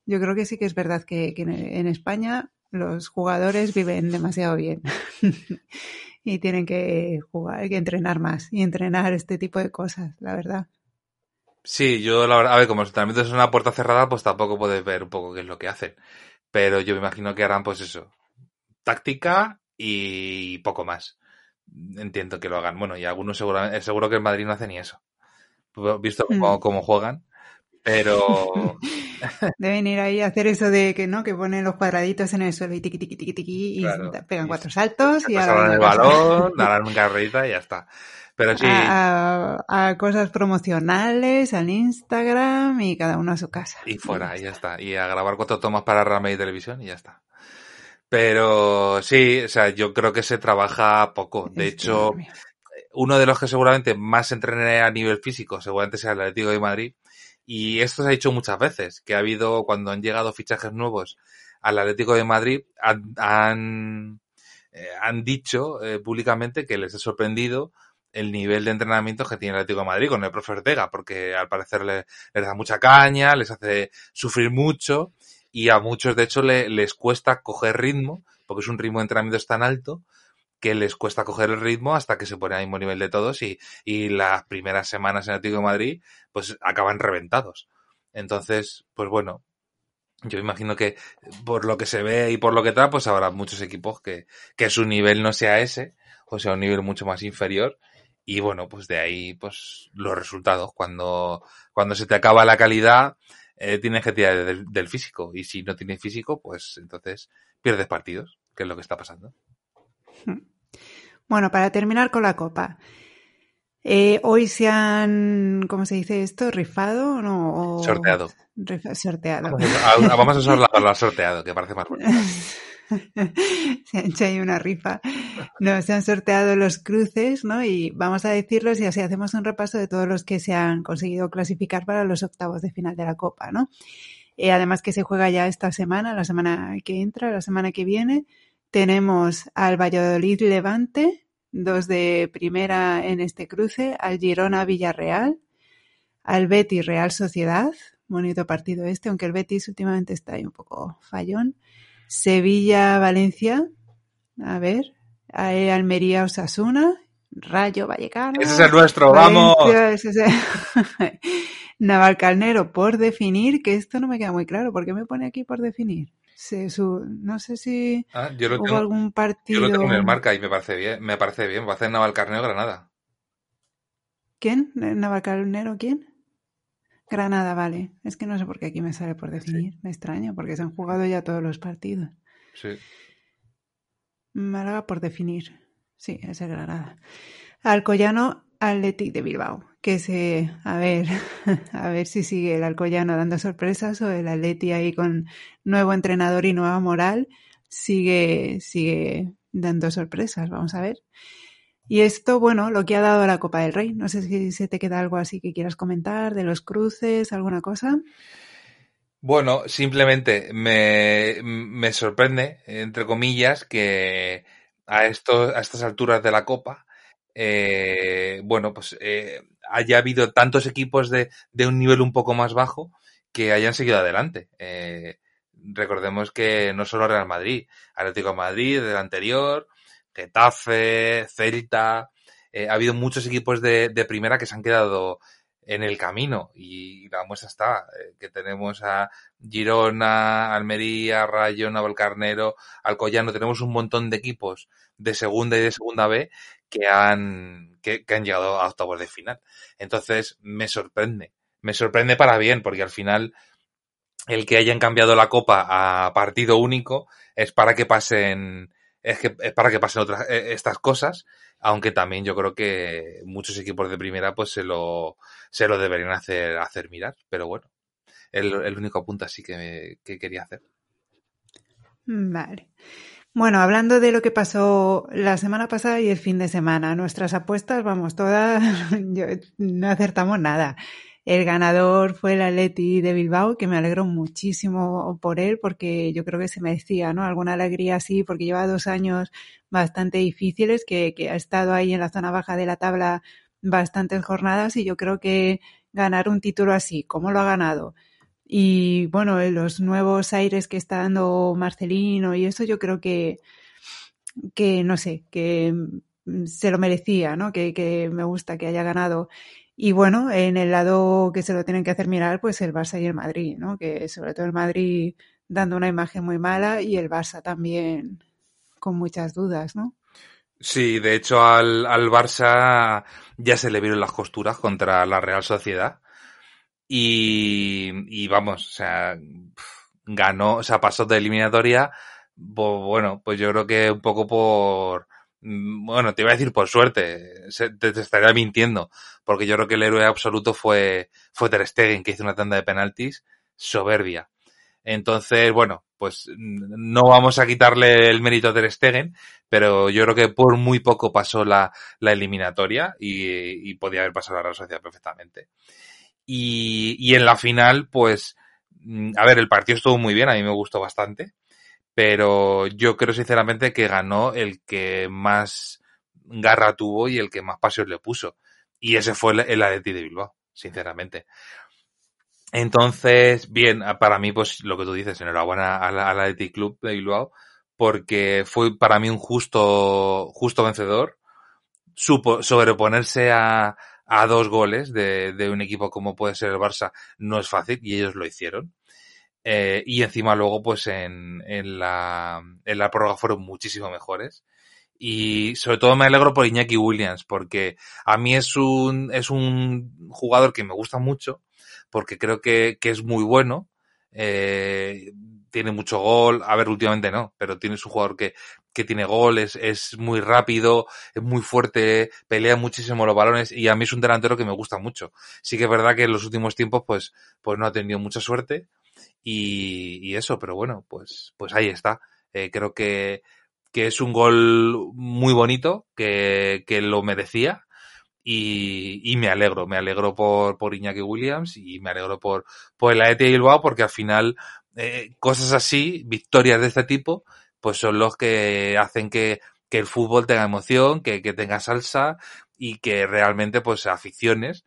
Yo creo que sí que es verdad que en España los jugadores viven demasiado bien y tienen que jugar, hay que entrenar más y entrenar este tipo de cosas, la verdad. Sí, yo la verdad, a ver, como el es una puerta cerrada, pues tampoco puedes ver un poco qué es lo que hacen. Pero yo me imagino que harán, pues eso, táctica y poco más. Entiendo que lo hagan. Bueno, y algunos seguro, seguro que el Madrid no hace ni eso. Visto cómo, mm. cómo juegan. Pero Deben ir ahí a hacer eso de que no, que ponen los cuadraditos en el suelo y tiqui tiqui tiqui tiqui y pegan cuatro saltos y ahora el balón, darán un carrerita y ya está. Pero sí. A, cosas promocionales, al Instagram y cada uno a su casa. Y fuera, y ya está. Y a grabar cuatro tomas para Rame y televisión y ya está. Pero sí, o sea, yo creo que se trabaja poco. De hecho, uno de los que seguramente más entrené a nivel físico, seguramente sea el Atlético de Madrid, y esto se ha dicho muchas veces, que ha habido, cuando han llegado fichajes nuevos al Atlético de Madrid, han, han, eh, dicho eh, públicamente que les ha sorprendido el nivel de entrenamiento que tiene el Atlético de Madrid con el profe Ortega, porque al parecer le, les da mucha caña, les hace sufrir mucho y a muchos de hecho le, les cuesta coger ritmo, porque es un ritmo de entrenamiento tan alto que les cuesta coger el ritmo hasta que se pone al mismo nivel de todos y, y las primeras semanas en Atlético de Madrid pues acaban reventados. Entonces, pues bueno, yo imagino que por lo que se ve y por lo que tal, pues habrá muchos equipos que, que su nivel no sea ese, o sea, un nivel mucho más inferior. Y bueno, pues de ahí, pues los resultados. Cuando, cuando se te acaba la calidad, eh, tienes que tirar del, del físico. Y si no tienes físico, pues entonces pierdes partidos, que es lo que está pasando. Bueno, para terminar con la copa. Eh, hoy se han, ¿cómo se dice esto? ¿Rifado no? O... Sorteado. Rifa- sorteado. Vamos a usar la palabra sorteado, que parece más bueno. se ha hecho ahí una rifa. No, se han sorteado los cruces, ¿no? Y vamos a decirlos y así hacemos un repaso de todos los que se han conseguido clasificar para los octavos de final de la Copa, ¿no? Eh, además que se juega ya esta semana, la semana que entra, la semana que viene. Tenemos al Valladolid Levante, dos de primera en este cruce, al Girona Villarreal, al Betis Real Sociedad, bonito partido este, aunque el Betis últimamente está ahí un poco fallón. Sevilla Valencia, a ver, eh, Almería Osasuna, Rayo Vallecano. Ese es el nuestro, vamos. es Navalcarnero por definir, que esto no me queda muy claro, ¿por qué me pone aquí por definir? Su- no sé si Ah, yo, lo hubo tengo, algún yo partido. lo tengo en el marca y me parece bien. Me parece bien. Va a hacer Navalcarnero Granada. ¿Quién? ¿Navalcarnero quién? Granada, vale. Es que no sé por qué aquí me sale por definir. Me extraña, porque se han jugado ya todos los partidos. Sí. Málaga por definir. Sí, es el Granada. Alcoyano Athletic de Bilbao. Que se, a ver, a ver si sigue el Alcoyano dando sorpresas o el Atleti ahí con nuevo entrenador y nueva moral sigue, sigue dando sorpresas. Vamos a ver. Y esto, bueno, lo que ha dado la Copa del Rey. No sé si se te queda algo así que quieras comentar de los cruces, alguna cosa. Bueno, simplemente me, me sorprende, entre comillas, que a, esto, a estas alturas de la Copa, eh, bueno, pues eh, haya habido tantos equipos de, de, un nivel un poco más bajo que hayan seguido adelante. Eh, recordemos que no solo Real Madrid, Atlético Madrid del anterior, Getafe, Celta, eh, ha habido muchos equipos de, de primera que se han quedado en el camino y la muestra está eh, que tenemos a Girona, Almería, Rayo, Navalcarnero, Alcoyano, tenemos un montón de equipos de segunda y de segunda B que han que, que han llegado a octavos de final. Entonces me sorprende, me sorprende para bien porque al final el que hayan cambiado la copa a partido único es para que pasen es que es para que pasen otras estas cosas aunque también yo creo que muchos equipos de primera pues se lo se lo deberían hacer hacer mirar pero bueno el, el único punto así que, que, quería hacer. Vale. Bueno hablando de lo que pasó la semana pasada y el fin de semana nuestras apuestas vamos todas yo, no acertamos nada el ganador fue el Atleti de Bilbao, que me alegro muchísimo por él, porque yo creo que se merecía, ¿no? Alguna alegría así, porque lleva dos años bastante difíciles, que, ha estado ahí en la zona baja de la tabla bastantes jornadas, y yo creo que ganar un título así, ¿cómo lo ha ganado? Y bueno, los nuevos aires que está dando Marcelino y eso, yo creo que, que no sé, que se lo merecía, ¿no? Que, que me gusta que haya ganado. Y bueno, en el lado que se lo tienen que hacer mirar, pues el Barça y el Madrid, ¿no? Que sobre todo el Madrid dando una imagen muy mala y el Barça también con muchas dudas, ¿no? Sí, de hecho al, al Barça ya se le vieron las costuras contra la Real Sociedad. Y, y vamos, o sea, ganó, o sea, pasó de eliminatoria, bueno, pues yo creo que un poco por, bueno, te iba a decir por suerte, te, te, estaría mintiendo, porque yo creo que el héroe absoluto fue, fue Ter Stegen, que hizo una tanda de penaltis soberbia. Entonces, bueno, pues no vamos a quitarle el mérito a Ter Stegen, pero yo creo que por muy poco pasó la, la eliminatoria y, y, podía haber pasado la Real Sociedad perfectamente. Y, y en la final, pues, a ver, el partido estuvo muy bien, a mí me gustó bastante pero yo creo sinceramente que ganó el que más garra tuvo y el que más pasión le puso. Y ese fue el, el de Bilbao, sinceramente. Entonces, bien, para mí, pues lo que tú dices, enhorabuena al, al Club de Bilbao, porque fue para mí un justo, justo vencedor. Supo sobreponerse a, a dos goles de, de, un equipo como puede ser el Barça no es fácil y ellos lo hicieron. Eh, y encima luego, pues en, en, la, en la prórroga fueron muchísimo mejores. Y sobre todo me alegro por Iñaki Williams, porque a mí es un, es un jugador que me gusta mucho, porque creo que, que es muy bueno. Eh, tiene mucho gol. A ver, últimamente no, pero tienes un jugador que, que tiene gol, es, es muy rápido, es muy fuerte, pelea muchísimo los balones y a mí es un delantero que me gusta mucho. Sí que es verdad que en los últimos tiempos pues, pues no ha tenido mucha suerte y, y eso, pero bueno, pues, pues ahí está. Eh, creo que, que es un gol muy bonito, que, que lo merecía. Y, y, me alegro, me alegro por, por Iñaki Williams y me alegro por, por el Athletic Bilbao porque al final eh, cosas así, victorias de este tipo, pues son los que hacen que, que el fútbol tenga emoción, que, que, tenga salsa y que realmente pues aficiones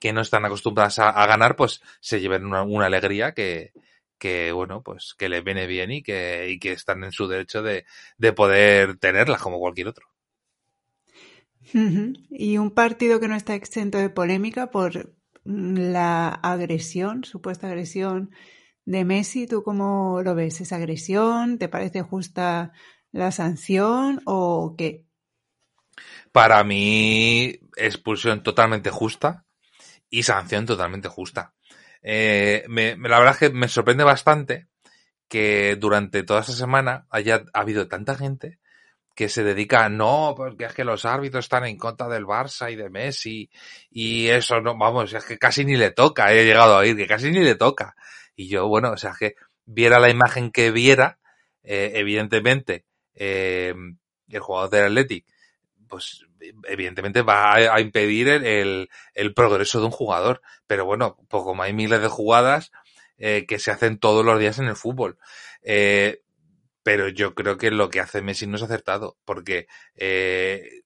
que no están acostumbradas a, a ganar pues se lleven una, una alegría que, que bueno, pues que les viene bien y que, y que están en su derecho de, de poder tenerlas como cualquier otro. Y un partido que no está exento de polémica por la agresión, supuesta agresión de Messi, ¿tú cómo lo ves? ¿Esa agresión? ¿Te parece justa la sanción o qué? Para mí, expulsión totalmente justa y sanción totalmente justa. Eh, me, la verdad es que me sorprende bastante que durante toda esta semana haya habido tanta gente que se dedica, no, porque es que los árbitros están en contra del Barça y de Messi y eso no, vamos, es que casi ni le toca, he llegado a oír que casi ni le toca. Y yo, bueno, o sea, que viera la imagen que viera, eh, evidentemente, eh, el jugador del Athletic, pues evidentemente va a, impedir el, el, el, progreso de un jugador. Pero bueno, pues como hay miles de jugadas eh, que se hacen todos los días en el fútbol. Eh, pero yo creo que lo que hace Messi no es acertado, porque eh,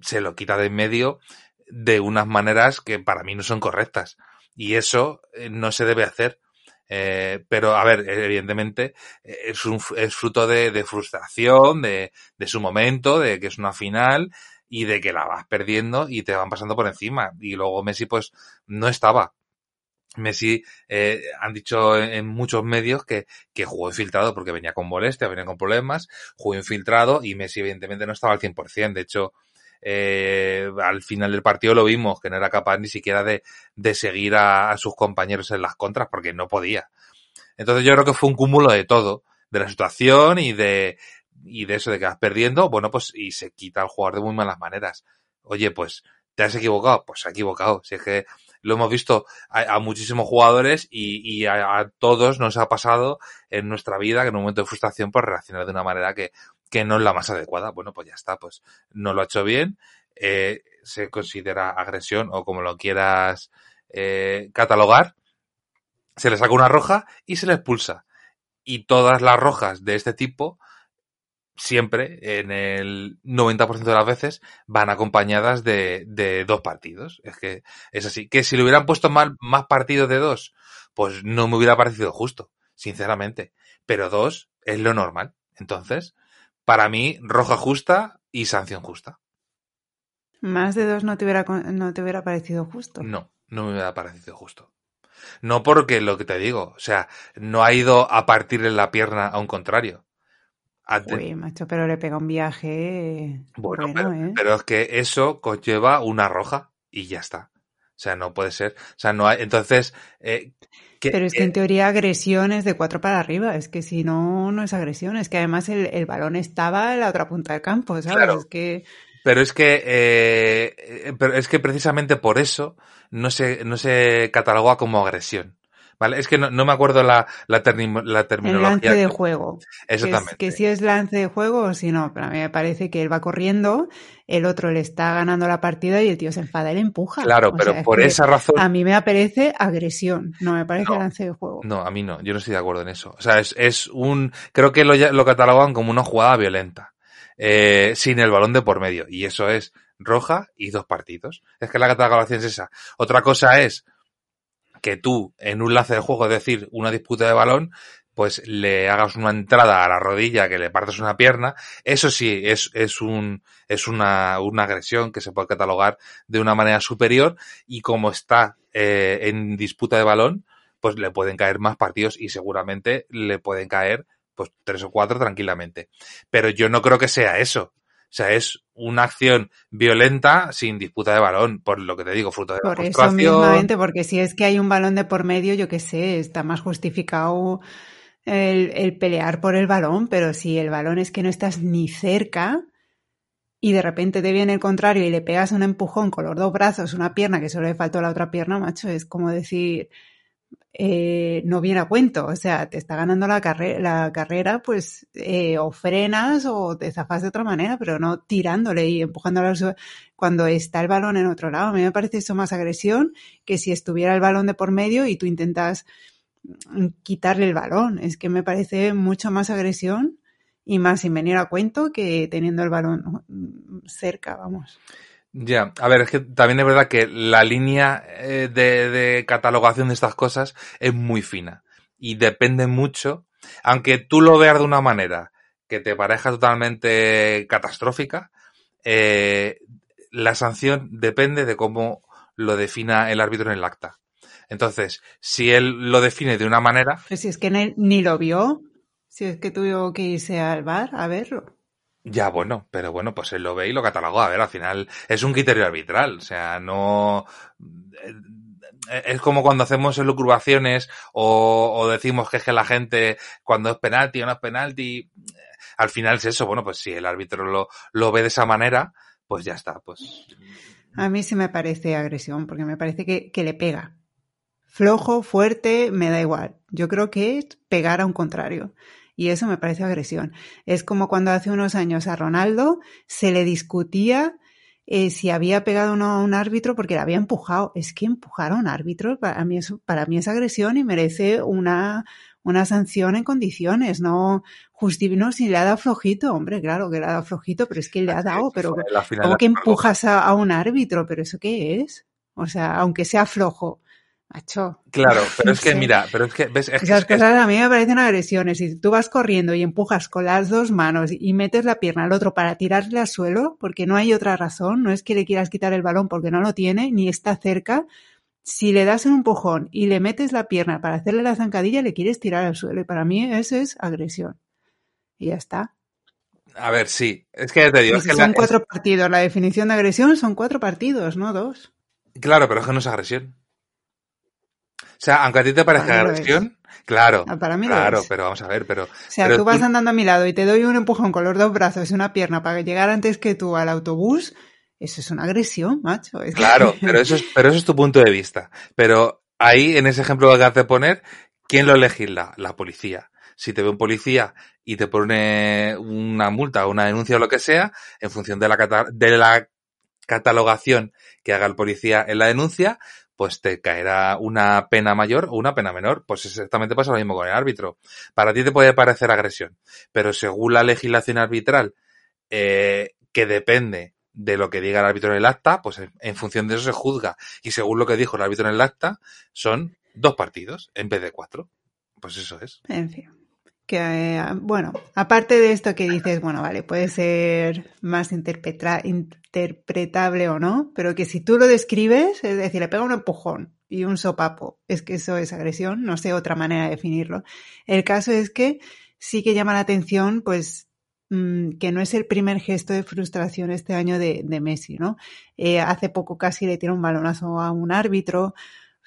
se lo quita de en medio de unas maneras que para mí no son correctas. Y eso eh, no se debe hacer. Eh, pero, a ver, evidentemente es, un, es fruto de, frustración, de, de, su momento, de que es una final y de que la vas perdiendo y te van pasando por encima. Y luego Messi, pues, no estaba. Messi, eh, han dicho en muchos medios que, que jugó infiltrado porque venía con molestia, venía con problemas, jugó infiltrado y Messi evidentemente no estaba al 100%. De hecho, eh, al final del partido lo vimos, que no era capaz ni siquiera de, de seguir a, a, sus compañeros en las contras porque no podía. Entonces yo creo que fue un cúmulo de todo, de la situación y de, y de eso de que vas perdiendo, bueno, pues y se quita al jugador de muy malas maneras. Oye, pues, ¿te has equivocado? Pues se ha equivocado. Si es que lo hemos visto a, muchísimos jugadores y, y a, a, todos nos ha pasado en nuestra vida que en un momento de frustración pues reaccionar de una manera que, que no es la más adecuada. Bueno, pues ya está, pues no lo ha hecho bien, eh, se considera agresión o como lo quieras eh, catalogar, se le saca una roja y se le expulsa. Y todas las rojas de este tipo siempre, en el 90% de las veces, van acompañadas de, de, dos partidos. Es que es así. Que si le hubieran puesto mal, más partidos de dos, pues no me hubiera parecido justo, sinceramente. Pero dos es lo normal. Entonces, para mí, roja justa y sanción justa. Más de dos no te hubiera, no te hubiera parecido justo. No, no me hubiera parecido justo. No porque lo que te digo, o sea, no ha ido a partirle la pierna a un contrario. Uy, macho, pero le pega un viaje. Bueno, bueno pero, ¿eh? pero, es que eso conlleva una roja y ya está. O sea, no puede ser. O sea, no hay. Entonces. Eh, que, pero es que en teoría agresión es de cuatro para arriba. Es que si no, no es agresión. Es que además el, el balón estaba en la otra punta del campo, ¿sabes? Claro. Es que. Pero es que, eh, pero es que precisamente por eso no se, no se cataloga como agresión. ¿Vale? Es que no, no me acuerdo la, la, termi la terminología. El lance de juego. Exactamente. Que, es, que si es lance de juego o si no, pero a mí me parece que él va corriendo, el otro le está ganando la partida y el tío se enfada y le empuja. Claro, o pero sea, por esa razón. A mí me parece agresión, no me parece no, lance de juego. No, a mí no, yo no estoy de acuerdo en eso. O sea, es, es un. Creo que lo, lo catalogan como una jugada violenta. eh, sin el balón de por medio. Y eso es roja y dos partidos. Es que la catalogación es esa. Otra cosa es que tú en un lace de juego, es decir, una disputa de balón, pues le hagas una entrada a la rodilla, que le partas una pierna, eso sí es, es un, es una, una agresión que se puede catalogar de una manera superior y como está eh, en disputa de balón, pues le pueden caer más partidos y seguramente le pueden caer pues tres o cuatro tranquilamente. Pero yo no creo que sea eso. O sea, es una acción violenta sin disputa de balón, por lo que te digo, fruto de por eso mismamente, porque si es que hay un balón de por medio, yo qué sé, está más justificado el, el, pelear por el balón, pero si el balón es que no estás ni cerca y de repente te viene el contrario y le pegas un empujón con los dos brazos, una pierna que solo le faltó la otra pierna, macho, es como decir, eh, no viene a cuento. O sea, te está ganando la, la carrera, pues eh, o frenas o te zafas de otra manera, pero no tirándole y empujándole cuando está el balón en otro lado. A mí me parece eso más agresión que si estuviera el balón de por medio y tú intentas mm, quitarle el balón. Es que me parece mucho más agresión y más sin venir a cuento que teniendo el balón mm, cerca, vamos. Ya, a ver, es que también es verdad que la línea eh, de, de, catalogación de estas cosas es muy fina y depende mucho, aunque tú lo veas de una manera que te parezca totalmente catastrófica, eh, la sanción depende de cómo lo defina el árbitro en el acta. Entonces, si él lo define de una manera... Pues si es que ni, lo vio, si es que tuvo que irse al bar a verlo. Ya, bueno, pero bueno, pues él lo ve y lo catalogó. A ver, al final es un criterio arbitral. O sea, no. Eh, es como cuando hacemos elucubraciones o, o decimos que es que la gente, cuando es penalti o no es penalti, al final es eso. Bueno, pues si el árbitro lo, lo ve de esa manera, pues ya está. Pues. A mí sí me parece agresión, porque me parece que, que le pega. Flojo, fuerte, me da igual. Yo creo que es pegar a un contrario. Y eso me parece agresión. Es como cuando hace unos años a Ronaldo se le discutía eh, si había pegado o no a un árbitro porque le había empujado. Es que empujar a un árbitro para mí es, para mí es agresión y merece una, una sanción en condiciones, no justificar, si le ha dado flojito, hombre, claro que le ha dado flojito, pero es que le ha dado, pero ¿cómo que empujas a, a, un árbitro? ¿Pero eso qué es? O sea, aunque sea flojo, Macho. Claro, pero es que, mira, pero es que, ves, es Esas cosas a mí me parecen agresiones. Si tú vas corriendo y empujas con las dos manos y metes la pierna al otro para tirarle al suelo, porque no hay otra razón, no es que le quieras quitar el balón porque no lo tiene, ni está cerca. Si le das un empujón y le metes la pierna para hacerle la zancadilla, le quieres tirar al suelo. Y para mí eso es agresión. Y ya está. A ver, sí. Es que te digo. Es que son la, cuatro partidos. La definición de agresión son cuatro partidos, no dos. Claro, pero es que no es agresión. O sea, aunque a ti te parezca agresión, claro. Ah, para mí claro, es. pero vamos a ver, pero. O sea, pero tú vas andando a mi lado y te doy un empujón con los dos brazos y una pierna para llegar antes que tú al autobús, eso es una agresión, macho. Es claro, que... pero eso es, pero eso es tu punto de vista. Pero ahí, en ese ejemplo que acabas de poner, ¿quién lo legisla? La policía. Si te ve un policía y te pone una multa o una denuncia o lo que sea, en función de la, de la catalogación que haga el policía en la denuncia, pues te caerá una pena mayor o una pena menor. Pues exactamente pasa lo mismo con el árbitro. Para ti te puede parecer agresión, pero según la legislación arbitral, eh, que depende de lo que diga el árbitro en el acta, pues en función de eso se juzga. Y según lo que dijo el árbitro en el acta, son dos partidos en vez de cuatro. Pues eso es. En fin que, eh, bueno, aparte de esto que dices, bueno, vale, puede ser más interpreta interpretable o no, pero que si tú lo describes, es decir, le pega un empujón y un sopapo, es que eso es agresión, no sé otra manera de definirlo. El caso es que sí que llama la atención, pues, mmm, que no es el primer gesto de frustración este año de, Messi, ¿no? Eh, hace poco casi le tira un balonazo a un árbitro,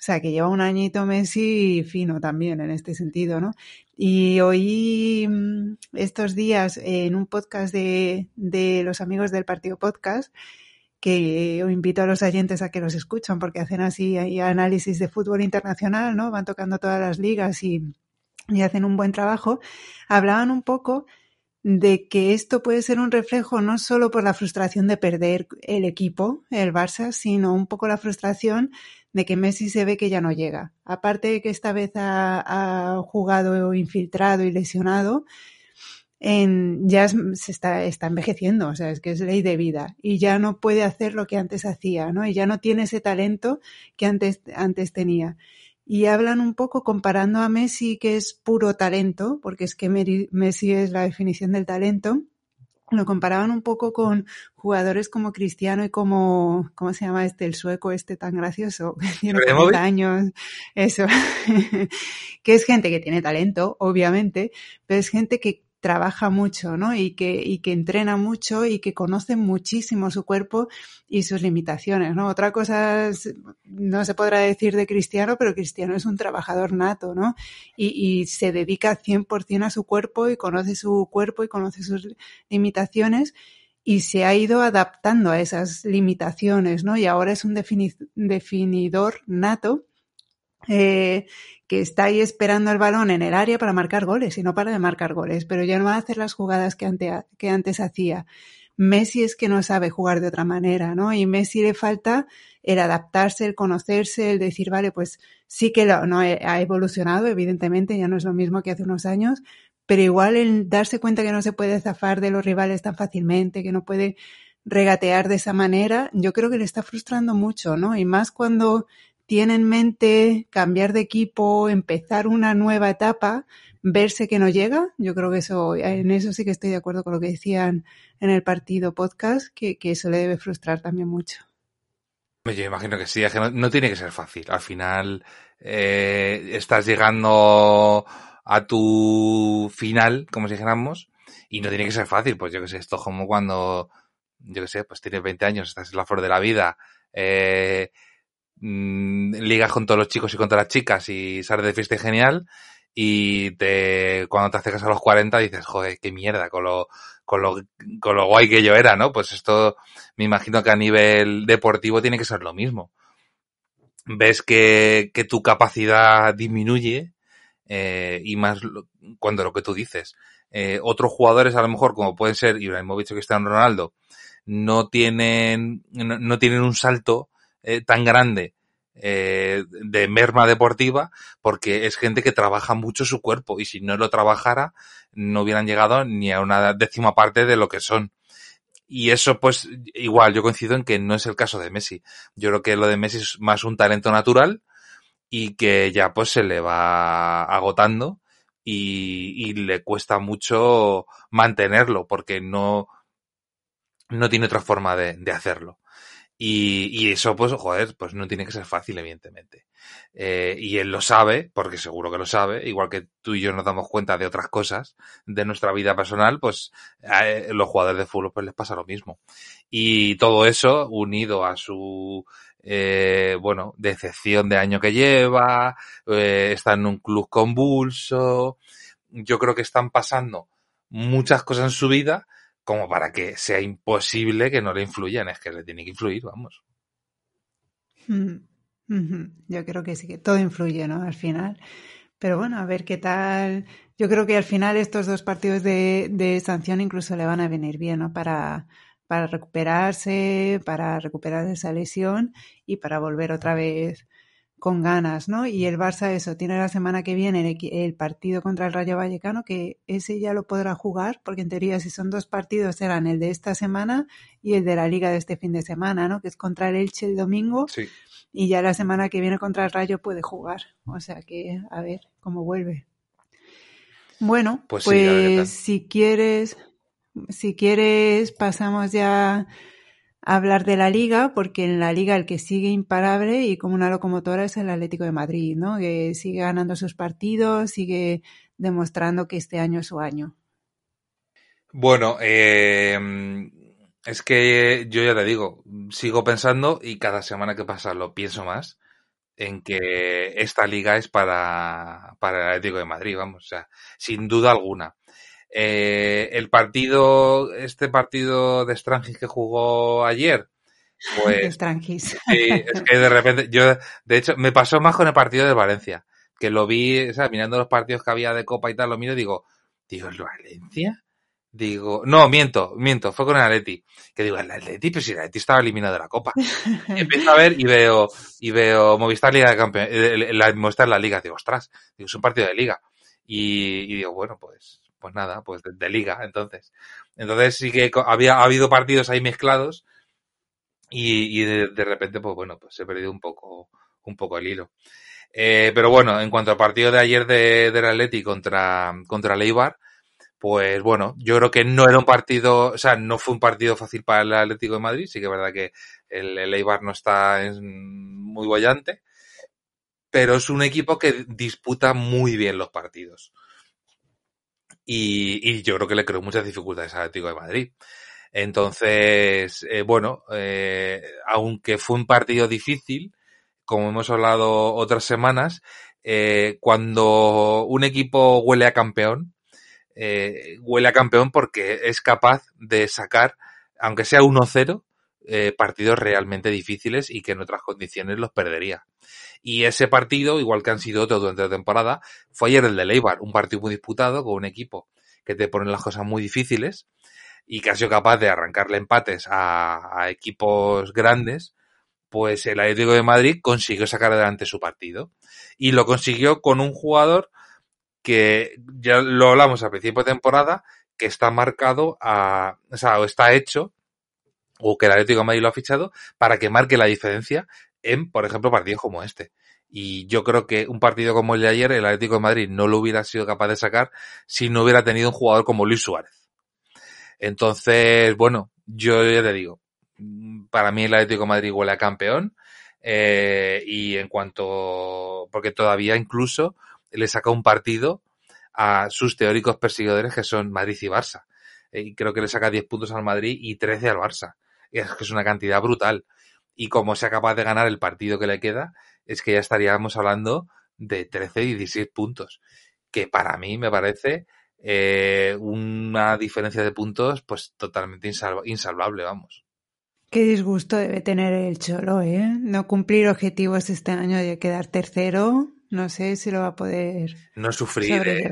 sea, que lleva un añito Messi fino también en este sentido, ¿no? Y oí mm, estos días en un podcast de, de los amigos del Partido Podcast, que invito a los oyentes a que los escuchan porque hacen así análisis de fútbol internacional, ¿no? Van tocando todas las ligas y, y hacen un buen trabajo. Hablaban un poco de que esto puede ser un reflejo no solo por la frustración de perder el equipo, el Barça, sino un poco la frustración de que Messi se ve que ya no llega. Aparte de que esta vez ha, ha jugado infiltrado y lesionado, en, ya se está, está envejeciendo, o sea, es que es ley de vida y ya no puede hacer lo que antes hacía, ¿no? Y ya no tiene ese talento que antes, antes tenía. Y hablan un poco comparando a Messi, que es puro talento, porque es que Messi es la definición del talento, lo comparaban un poco con jugadores como Cristiano y como, ¿cómo se llama este? El sueco este tan gracioso, que tiene 40 años, eso, que es gente que tiene talento, obviamente, pero es gente que trabaja mucho, ¿no? Y que, y que entrena mucho y que conoce muchísimo su cuerpo y sus limitaciones, ¿no? Otra cosa no se podrá decir de Cristiano, pero Cristiano es un trabajador nato, ¿no? Y, y se dedica 100% a su cuerpo y conoce su cuerpo y conoce sus limitaciones y se ha ido adaptando a esas limitaciones, ¿no? Y ahora es un definidor nato eh, que está ahí esperando el balón en el área para marcar goles y no para de marcar goles, pero ya no va a hacer las jugadas que, antes hacía. Messi es que no sabe jugar de otra manera, ¿no? Y Messi le falta el adaptarse, el conocerse, el decir, vale, pues sí que lo, no ha evolucionado, evidentemente, ya no es lo mismo que hace unos años, pero igual el darse cuenta que no se puede zafar de los rivales tan fácilmente, que no puede regatear de esa manera, yo creo que le está frustrando mucho, ¿no? Y más cuando tiene en mente cambiar de equipo, empezar una nueva etapa, verse que no llega. Yo creo que eso, en eso sí que estoy de acuerdo con lo que decían en el partido podcast, que, eso le debe frustrar también mucho. Yo imagino que sí, no, tiene que ser fácil. Al final eh, estás llegando a tu final, como si dijéramos, y no tiene que ser fácil. Pues yo que sé, esto es como cuando, yo que sé, pues tienes 20 años, estás en la flor de la vida, eh, mmm, ligas con todos los chicos y con todas las chicas y sales de fiesta genial y te, cuando te acercas a los 40 dices, joder, qué mierda, con lo, con lo, con lo guay que yo era, ¿no? Pues esto me imagino que a nivel deportivo tiene que ser lo mismo. Ves que, que tu capacidad disminuye eh, y más cuando lo que tú dices. Eh, otros jugadores a lo mejor como pueden ser Ibrahimovic o Cristiano Ronaldo no tienen, no tienen un salto eh, tan grande eh, de merma deportiva porque es gente que trabaja mucho su cuerpo y si no lo trabajara no hubieran llegado ni a una décima parte de lo que son. Y eso, pues, igual, yo coincido en que no es el caso de Messi. Yo creo que lo de Messi es más un talento natural y que ya pues se le va agotando y, y le cuesta mucho mantenerlo porque no, no tiene otra forma de, de hacerlo. Y, y, eso, pues, joder, pues no tiene que ser fácil, evidentemente. Eh, y él lo sabe, porque seguro que lo sabe, igual que tú y yo nos damos cuenta de otras cosas de nuestra vida personal, pues a eh, los jugadores de fútbol pues les pasa lo mismo. Y todo eso, unido a su, eh, bueno, decepción de año que lleva, eh, está en un club convulso, yo creo que están pasando muchas cosas en su vida como para que sea imposible que no le influyan, es que le tiene que influir, vamos. Mm, Yo creo que sí, que todo influye, ¿no? Al final. Pero bueno, a ver qué tal. Yo creo que al final estos dos partidos de, de sanción incluso le van a venir bien, ¿no? Para, para recuperarse, para recuperar esa lesión y para volver otra vez con ganas, ¿no? Y el Barça eso, tiene la semana que viene el, partido contra el Rayo Vallecano, que ese ya lo podrá jugar, porque en teoría si son dos partidos serán el de esta semana y el de la liga de este fin de semana, ¿no? Que es contra el Elche el domingo. Sí. Y ya la semana que viene contra el Rayo puede jugar. O sea que, a ver cómo vuelve. Bueno, pues, pues si quieres, si quieres pasamos ya hablar de la liga, porque en la liga el que sigue imparable y como una locomotora es el Atlético de Madrid, ¿no? Que sigue ganando sus partidos, sigue demostrando que este año es su año. Bueno, eh, es que yo ya te digo, sigo pensando y cada semana que pasa lo pienso más en que esta liga es para, para el Atlético de Madrid, vamos, o sea, sin duda alguna. Eh, el partido, este partido de Strangis que jugó ayer, pues. Strangis. Sí, es que de repente, yo, de hecho, me pasó más con el partido de Valencia, que lo vi, o sea, mirando los partidos que había de Copa y tal, lo miro y digo, digo, ¿el Valencia? Digo, no, miento, miento, fue con el Atleti. Que digo, el Atleti, pero si el Atleti estaba eliminado de la Copa. Y empiezo a ver y veo, y veo Movistar Liga de Campeones, la, Movistar la Liga, digo, ostras, digo, es un partido de Liga. Y, y digo, bueno, pues, pues nada, pues de, liga, entonces. Entonces sí que había ha habido partidos ahí mezclados y, y de, repente, pues bueno, pues se ha perdido un poco, un poco el hilo. Eh, pero bueno, en cuanto al partido de ayer de, del Atleti contra, contra Leibar, pues bueno, yo creo que no era un partido, o sea, no fue un partido fácil para el Atlético de Madrid, sí que es verdad que el, el Eibar no está muy bollante, pero es un equipo que disputa muy bien los partidos. Y, y yo creo que le creó muchas dificultades al Atlético de Madrid. Entonces, eh, bueno, eh, aunque fue un partido difícil, como hemos hablado otras semanas, eh, cuando un equipo huele a campeón, eh, huele a campeón porque es capaz de sacar, aunque sea 1-0, eh, partidos realmente difíciles y que en otras condiciones los perdería. Y ese partido, igual que han sido otros durante la temporada, fue ayer el de Leibar, un partido muy disputado con un equipo que te pone las cosas muy difíciles y que ha sido capaz de arrancarle empates a, equipos grandes, pues el Atlético de Madrid consiguió sacar adelante su partido. Y lo consiguió con un jugador que ya lo hablamos a principio de temporada, que está marcado a, o sea, o está hecho, o que el Atlético de Madrid lo ha fichado, para que marque la diferencia en, por ejemplo, partidos como este. Y yo creo que un partido como el de ayer, el Atlético de Madrid no lo hubiera sido capaz de sacar si no hubiera tenido un jugador como Luis Suárez. Entonces, bueno, yo ya te digo, para mí el Atlético de Madrid huele a campeón. Eh, y en cuanto, porque todavía incluso le saca un partido a sus teóricos perseguidores que son Madrid y Barça. Y creo que le saca 10 puntos al Madrid y 13 al Barça. Es que es una cantidad brutal. Y como sea capaz de ganar el partido que le queda, es que ya estaríamos hablando de 13 y 16 puntos. Que para mí me parece eh, una diferencia de puntos pues totalmente insalvable, vamos. Qué disgusto debe tener el Cholo, ¿eh? No cumplir objetivos este año de quedar tercero no sé si lo va a poder. No sufrir. ¿eh?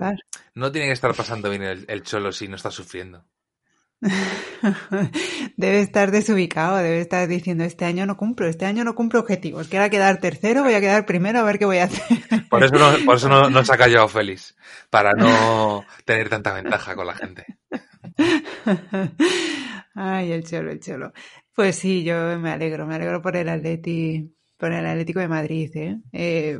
No tiene que estar pasando bien el, el cholo si no está sufriendo. debe estar desubicado, debe estar diciendo este año no cumplo, este año no cumplo objetivos, quiero quedar tercero, voy a quedar primero a ver qué voy a hacer. Por eso no, por eso no, no se ha callado Félix, para no tener tanta ventaja con la gente. Ay, el cholo, el cholo. Pues sí, yo me alegro, me alegro por el Atleti, por el Atlético de Madrid, ¿eh? eh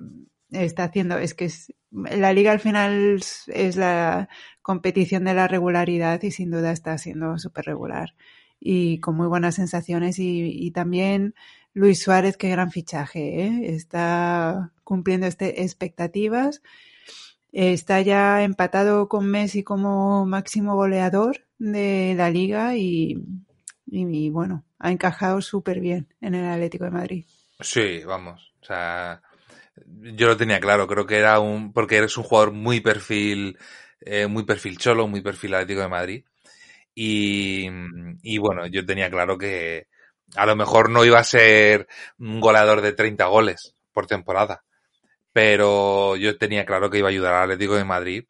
está haciendo, es que es, la liga al final es la competición de la regularidad y sin duda está siendo súper regular y con muy buenas sensaciones y, también Luis Suárez, qué gran fichaje, ¿eh? está cumpliendo este, expectativas, está ya empatado con Messi como máximo goleador de la liga y, y, y bueno, ha encajado súper bien en el Atlético de Madrid. Sí, vamos, o sea, yo lo tenía claro, creo que era un, porque eres un jugador muy perfil, eh, muy perfil cholo, muy perfil Atlético de Madrid. Y, y bueno, yo tenía claro que a lo mejor no iba a ser un goleador de 30 goles por temporada, pero yo tenía claro que iba a ayudar al Atlético de Madrid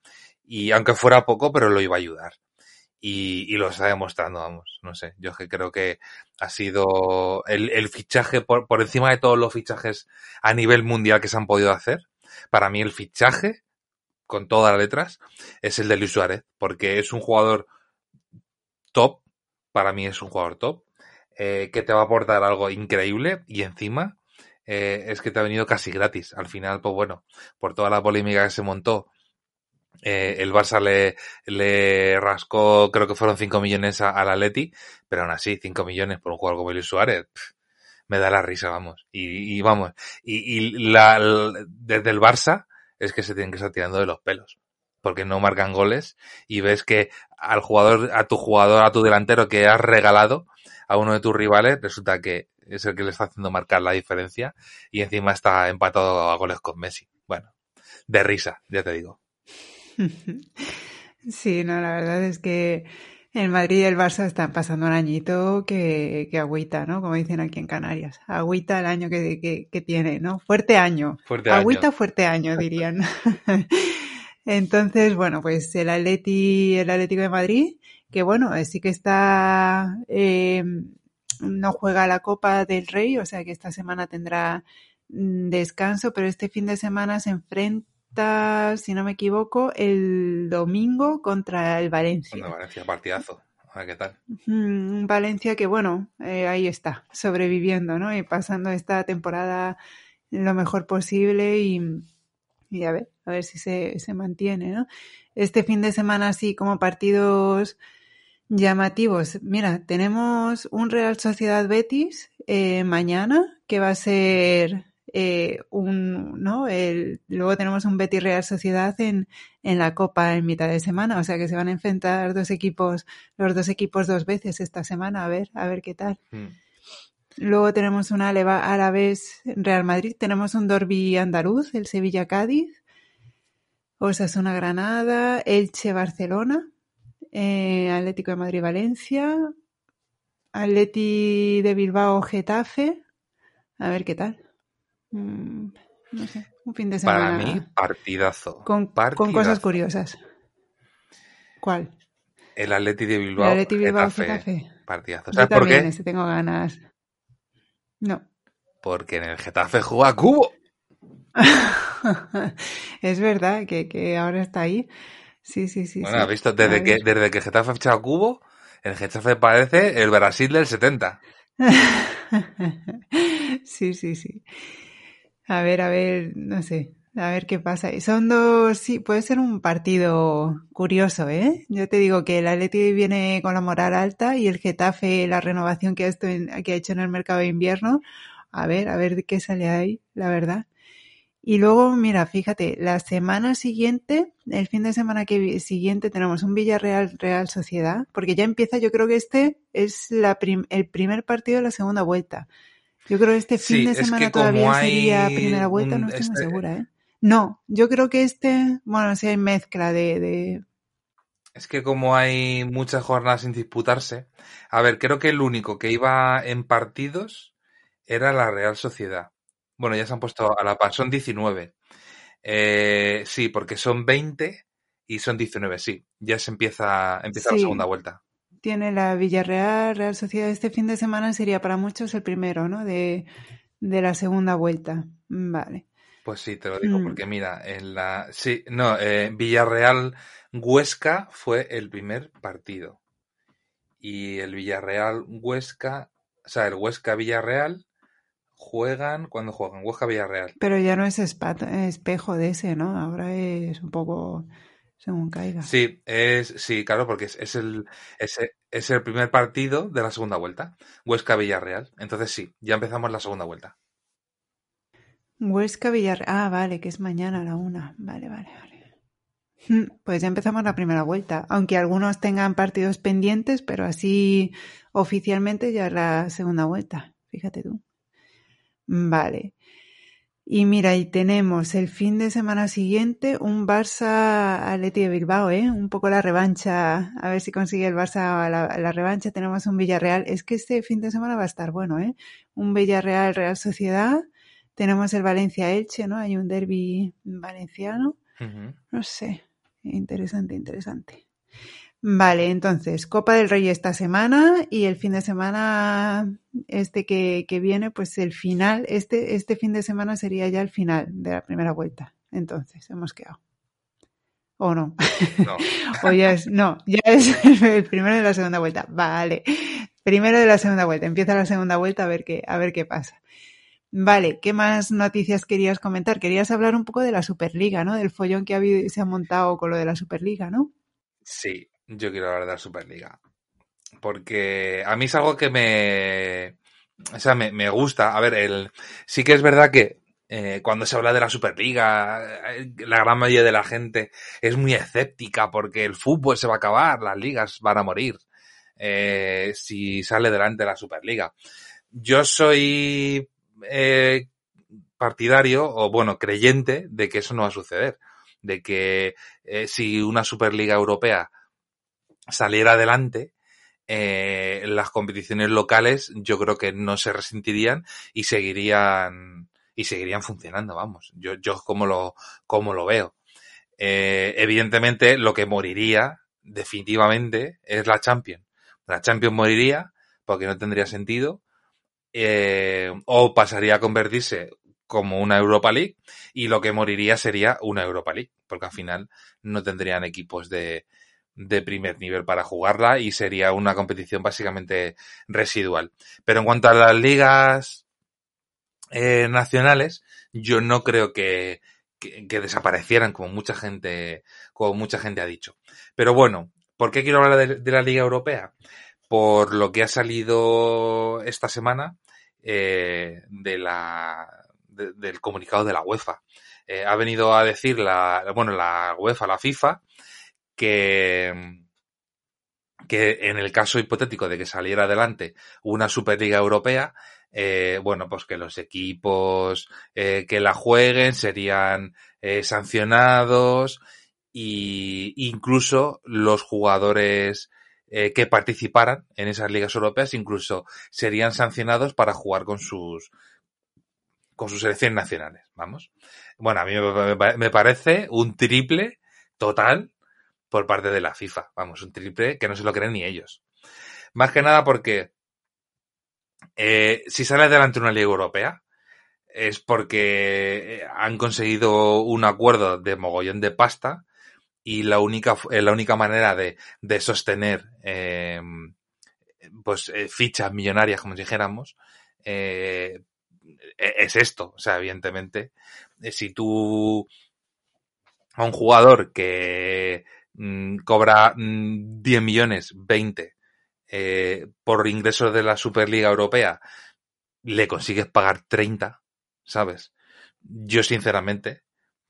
y aunque fuera poco, pero lo iba a ayudar y, y, lo está demostrando, vamos, no sé, yo que creo que ha sido el, el fichaje por, por, encima de todos los fichajes a nivel mundial que se han podido hacer, para mí el fichaje, con todas las letras, es el de Luis Suárez, porque es un jugador top, para mí es un jugador top, eh, que te va a aportar algo increíble y encima eh, es que te ha venido casi gratis. Al final, pues bueno, por toda la polémica que se montó eh, el Barça le, le rascó, creo que fueron 5 millones al Atleti, pero aún así, 5 millones por un jugador como Luis Suárez, me da la risa, vamos. Y, vamos, y, la, desde el Barça es que se tienen que estar tirando de los pelos, porque no marcan goles y ves que al jugador, a tu jugador, a tu delantero que has regalado a uno de tus rivales, resulta que es el que le está haciendo marcar la diferencia y encima está empatado a goles con Messi. Bueno, de risa, ya te digo. Sí, no, la verdad es que el Madrid y el Barça están pasando un añito que, que agüita, ¿no? Como dicen aquí en Canarias. Agüita el año que, que, que tiene, ¿no? Fuerte año. Fuerte agüita, año. fuerte año, dirían. Entonces, bueno, pues el Atleti, el Atlético de Madrid, que bueno, sí que está, eh, no juega la Copa del Rey, o sea que esta semana tendrá mm, descanso, pero este fin de semana se enfrenta está, si no me equivoco, el domingo contra el Valencia. Bueno, Valencia, partidazo. A ver qué tal. Mm, Valencia que, bueno, eh, ahí está, sobreviviendo, ¿no? Y pasando esta temporada lo mejor posible y, y a ver, a ver si se, se mantiene, ¿no? Este fin de semana, así como partidos llamativos. Mira, tenemos un Real Sociedad Betis eh, mañana, que va a ser eh, un, ¿no? El, luego tenemos un Betis Real Sociedad en, en la Copa en mitad de semana, o sea que se van a enfrentar dos equipos, los dos equipos dos veces esta semana, a ver, a ver qué tal. Mm. Luego tenemos una Árabes Real Madrid, tenemos un Dorby andaluz, el Sevilla Cádiz, Osasuna Granada, Elche Barcelona, eh, Atlético de Madrid Valencia, Atleti de Bilbao Getafe, a ver qué tal. Mm, no sé, un fin de semana. Para mí, partidazo. con, con partidazo. cosas curiosas. ¿Cuál? El Atleti de Bilbao. El Atleti Bilbao Getafe. Getafe. Partidazo. Yo ¿Sabes por también, qué? ese tengo ganas. No. Porque en el Getafe juega Cubo. es verdad que, que ahora está ahí. Sí, sí, sí. Bueno, sí. has visto, desde que, desde que Getafe ha fichado a Cubo, el Getafe parece el Brasil del 70. sí, sí, sí. A ver, a ver, no sé, a ver qué pasa. Son dos, sí, puede ser un partido curioso, ¿eh? Yo te digo que el Atleti viene con la moral alta y el Getafe, la renovación que ha, hecho en el mercado de invierno, a ver, a ver qué sale ahí, la verdad. Y luego, mira, fíjate, la semana siguiente, el fin de semana que siguiente tenemos un Villarreal Real Sociedad, porque ya empieza, yo creo que este es la prim- el primer partido de la segunda vuelta. Yo creo que este fin Sí, de es que semana todavía sería primera vuelta, un- no estoy muy este- segura, ¿eh? No, yo creo que este, bueno, sí hay mezcla de, de, Es que como hay muchas jornadas sin disputarse, a ver, creo que el único que iba en partidos era la Real Sociedad. Bueno, ya se han puesto a la par, son 19. Eh, sí, porque son 20 y son 19, sí. Ya se empieza, empieza la segunda vuelta. Tiene la Villarreal Real Sociedad. Este fin de semana sería para muchos el primero, ¿no? De, de la segunda vuelta. Vale. Pues sí, te lo digo, Mm. porque mira, en la. Sí, no, eh, Villarreal Huesca fue el primer partido. Y el Villarreal Huesca, o sea, el Huesca Villarreal juegan cuando juegan Huesca Villarreal. Pero ya no es espejo de ese, ¿no? Ahora es un poco según caiga. Sí, es, sí, claro, porque es, es el, es, es el primer partido de la segunda vuelta. Huesca Villarreal. Entonces sí, ya empezamos la segunda vuelta. Huesca Villarreal. Ah, vale, que es mañana a la una. Vale, vale, vale. Mm, Pues ya empezamos la primera vuelta. Aunque algunos tengan partidos pendientes, pero así oficialmente ya es la segunda vuelta. Fíjate tú. Vale. Y mira, y tenemos el fin de semana siguiente un Barça Atleti de Bilbao, ¿eh? Un poco la revancha, a ver si consigue el Barça la, la revancha. Tenemos un Villarreal. Es que este fin de semana va a estar bueno, ¿eh? Un Villarreal Real Sociedad. Tenemos el Valencia Elche, ¿no? Hay un derby valenciano. No sé. Interesante, interesante. Vale, entonces, Copa del Rey esta semana y el fin de semana este que, que viene, pues el final, este, este fin de semana sería ya el final de la primera vuelta. Entonces, hemos quedado. ¿O no? No. o ya es, no, ya es el primero de la segunda vuelta. Vale. Primero de la segunda vuelta. Empieza la segunda vuelta a ver qué, a ver qué pasa. Vale, ¿qué más noticias querías comentar? Querías hablar un poco de la Superliga, ¿no? Del follón que ha habido, se ha montado con lo de la Superliga, ¿no? Sí, yo quiero hablar de la Superliga. Porque a mí es algo que me. O sea, me, me gusta. A ver, el, sí que es verdad que eh, cuando se habla de la Superliga, eh, la gran mayoría de la gente es muy escéptica porque el fútbol se va a acabar, las ligas van a morir eh, si sale delante la Superliga. Yo soy eh, partidario, o bueno, creyente de que eso no va a suceder. De que eh, si una Superliga Europea saliera adelante, eh, las competiciones locales yo creo que no se resentirían y seguirían y seguirían funcionando, vamos. Yo, yo como lo, como lo veo. Eh, evidentemente, lo que moriría definitivamente es la Champions. La Champions moriría porque no tendría sentido. eh, o pasaría a convertirse como una Europa League y lo que moriría sería una Europa League, porque al final no tendrían equipos de, de primer nivel para jugarla y sería una competición básicamente residual. Pero en cuanto a las ligas eh, nacionales, yo no creo que, que, desaparecieran como mucha gente, como mucha gente ha dicho. Pero bueno, ¿por qué quiero hablar de, la Liga Europea? Por lo que ha salido esta semana eh, de la, del comunicado de la UEFA. Eh, ha venido a decir la, bueno, la UEFA, la FIFA, que, que en el caso hipotético de que saliera adelante una Superliga Europea, eh, bueno, pues que los equipos eh, que la jueguen serían eh, sancionados y incluso los jugadores eh, que participaran en esas ligas europeas incluso serían sancionados para jugar con sus con sus selecciones nacionales, vamos. Bueno, a mí me parece un triple total por parte de la FIFA, vamos, un triple que no se lo creen ni ellos. Más que nada porque eh, si sale adelante una liga europea, es porque eh, han conseguido un acuerdo de mogollón de pasta y la única, eh, la única manera de, de sostener eh, pues eh, fichas millonarias, como dijéramos, eh, e-, es esto. O sea, evidentemente, si tú a un jugador que mmm, cobra mmm, 10 millones, 20, eh, por ingresos de la Superliga Europea le consigues pagar 30, ¿sabes? Yo sinceramente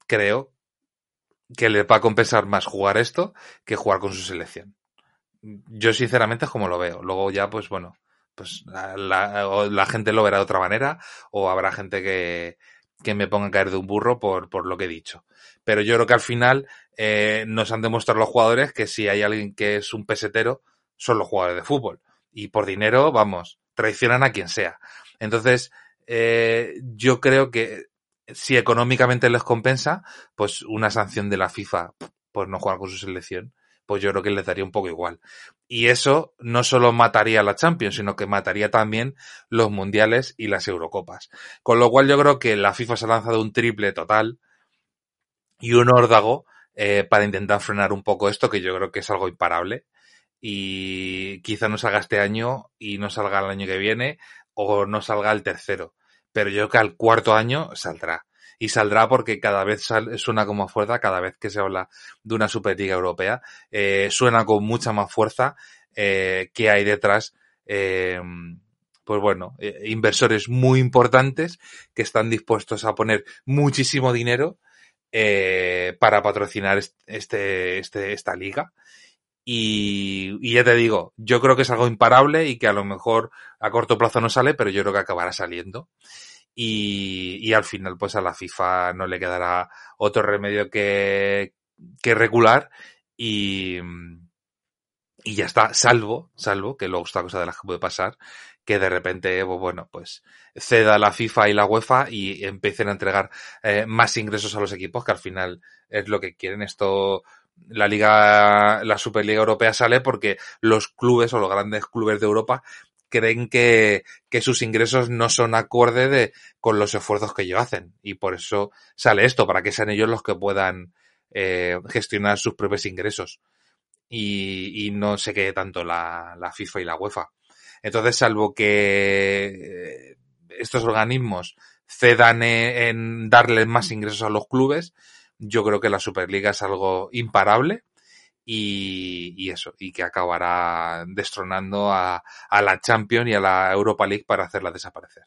creo que le va a compensar más jugar esto que jugar con su selección. Yo sinceramente es como lo veo. Luego ya, pues bueno, pues la, la, la gente lo verá de otra manera o habrá gente que, que me ponga a caer de un burro por, por lo que he dicho. Pero yo creo que al final eh, nos han demostrado los jugadores que si hay alguien que es un pesetero, son los jugadores de fútbol. Y por dinero, vamos, traicionan a quien sea. Entonces, eh, yo creo que si económicamente les compensa, pues una sanción de la FIFA por no jugar con su selección, pues yo creo que les daría un poco igual. Y eso no solo mataría a la Champions, sino que mataría también los mundiales y las Eurocopas. Con lo cual yo creo que la FIFA se ha lanzado un triple total y un órdago eh, para intentar frenar un poco esto, que yo creo que es algo imparable y quizá no salga este año y no salga el año que viene o no salga el tercero. Pero yo creo que al cuarto año saldrá. Y saldrá porque cada vez suena con más fuerza, cada vez que se habla de una Superliga Europea, eh, suena con mucha más fuerza eh, que hay detrás, pues bueno, inversores muy importantes que están dispuestos a poner muchísimo dinero eh, para patrocinar este, este, esta liga. Y, y, ya te digo, yo creo que es algo imparable y que a lo mejor a corto plazo no sale, pero yo creo que acabará saliendo. Y, y al final, pues a la FIFA no le quedará otro remedio que, que regular y, y ya está, salvo, salvo, que luego esta cosa de las que puede pasar, que de repente, bueno, pues ceda la FIFA y la UEFA y empiecen a entregar eh, más ingresos a los equipos, que al final es lo que quieren. Esto la liga, la Superliga Europea sale porque los clubes o los grandes clubes de Europa creen que, que sus ingresos no son acorde de, con los esfuerzos que ellos hacen. Y por eso sale esto, para que sean ellos los que puedan eh, gestionar sus propios ingresos. Y, y no se quede tanto la, la FIFA y la UEFA. Entonces, salvo que estos organismos cedan en darle más ingresos a los clubes, yo creo que la Superliga es algo imparable y, y eso, y que acabará destronando a, a, la Champions y a la Europa League para hacerla desaparecer.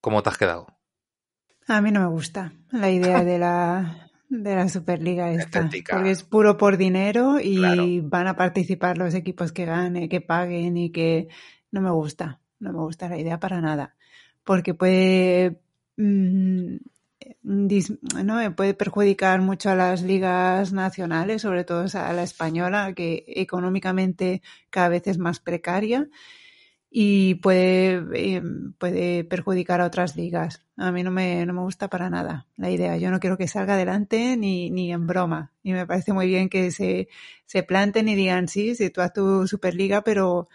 ¿Cómo te has quedado? A mí no me gusta la idea de la, de la Superliga esta, Estética. porque es puro por dinero y claro. van a participar los equipos que ganen, que paguen y que no me gusta, no me gusta la idea para nada, porque puede mmm, ¿no? puede perjudicar mucho a las ligas nacionales, sobre todo a la española, que económicamente cada vez es más precaria y puede, eh, puede perjudicar a otras ligas. A mí no me, no me gusta para nada la idea. Yo no quiero que salga adelante ni, ni en broma. Y me parece muy bien que se, se planten y digan, sí, si tú haz tu Superliga, pero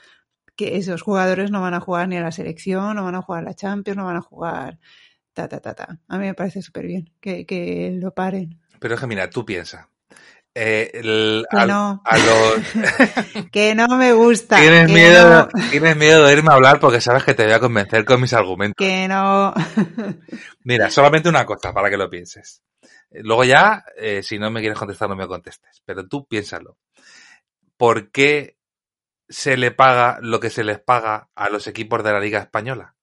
que esos jugadores no van a jugar ni a la selección, no van a jugar a la Champions, no van a jugar ta, ta, ta, ta. A mí me parece súper bien que, que lo paren. Pero es que mira, tú piensas. Eh, el- Que a, no. a los, Que no me gusta. tienes, miedo, no, tienes miedo de irme a hablar porque sabes que te voy a convencer con mis argumentos. que no. Mira, solamente una cosa para que lo pienses. Eh, Luego ya, eh, si no me quieres contestar, no me contestes. Pero tú piénsalo. ¿Por qué se le paga lo que se les paga a los equipos de la Liga Española?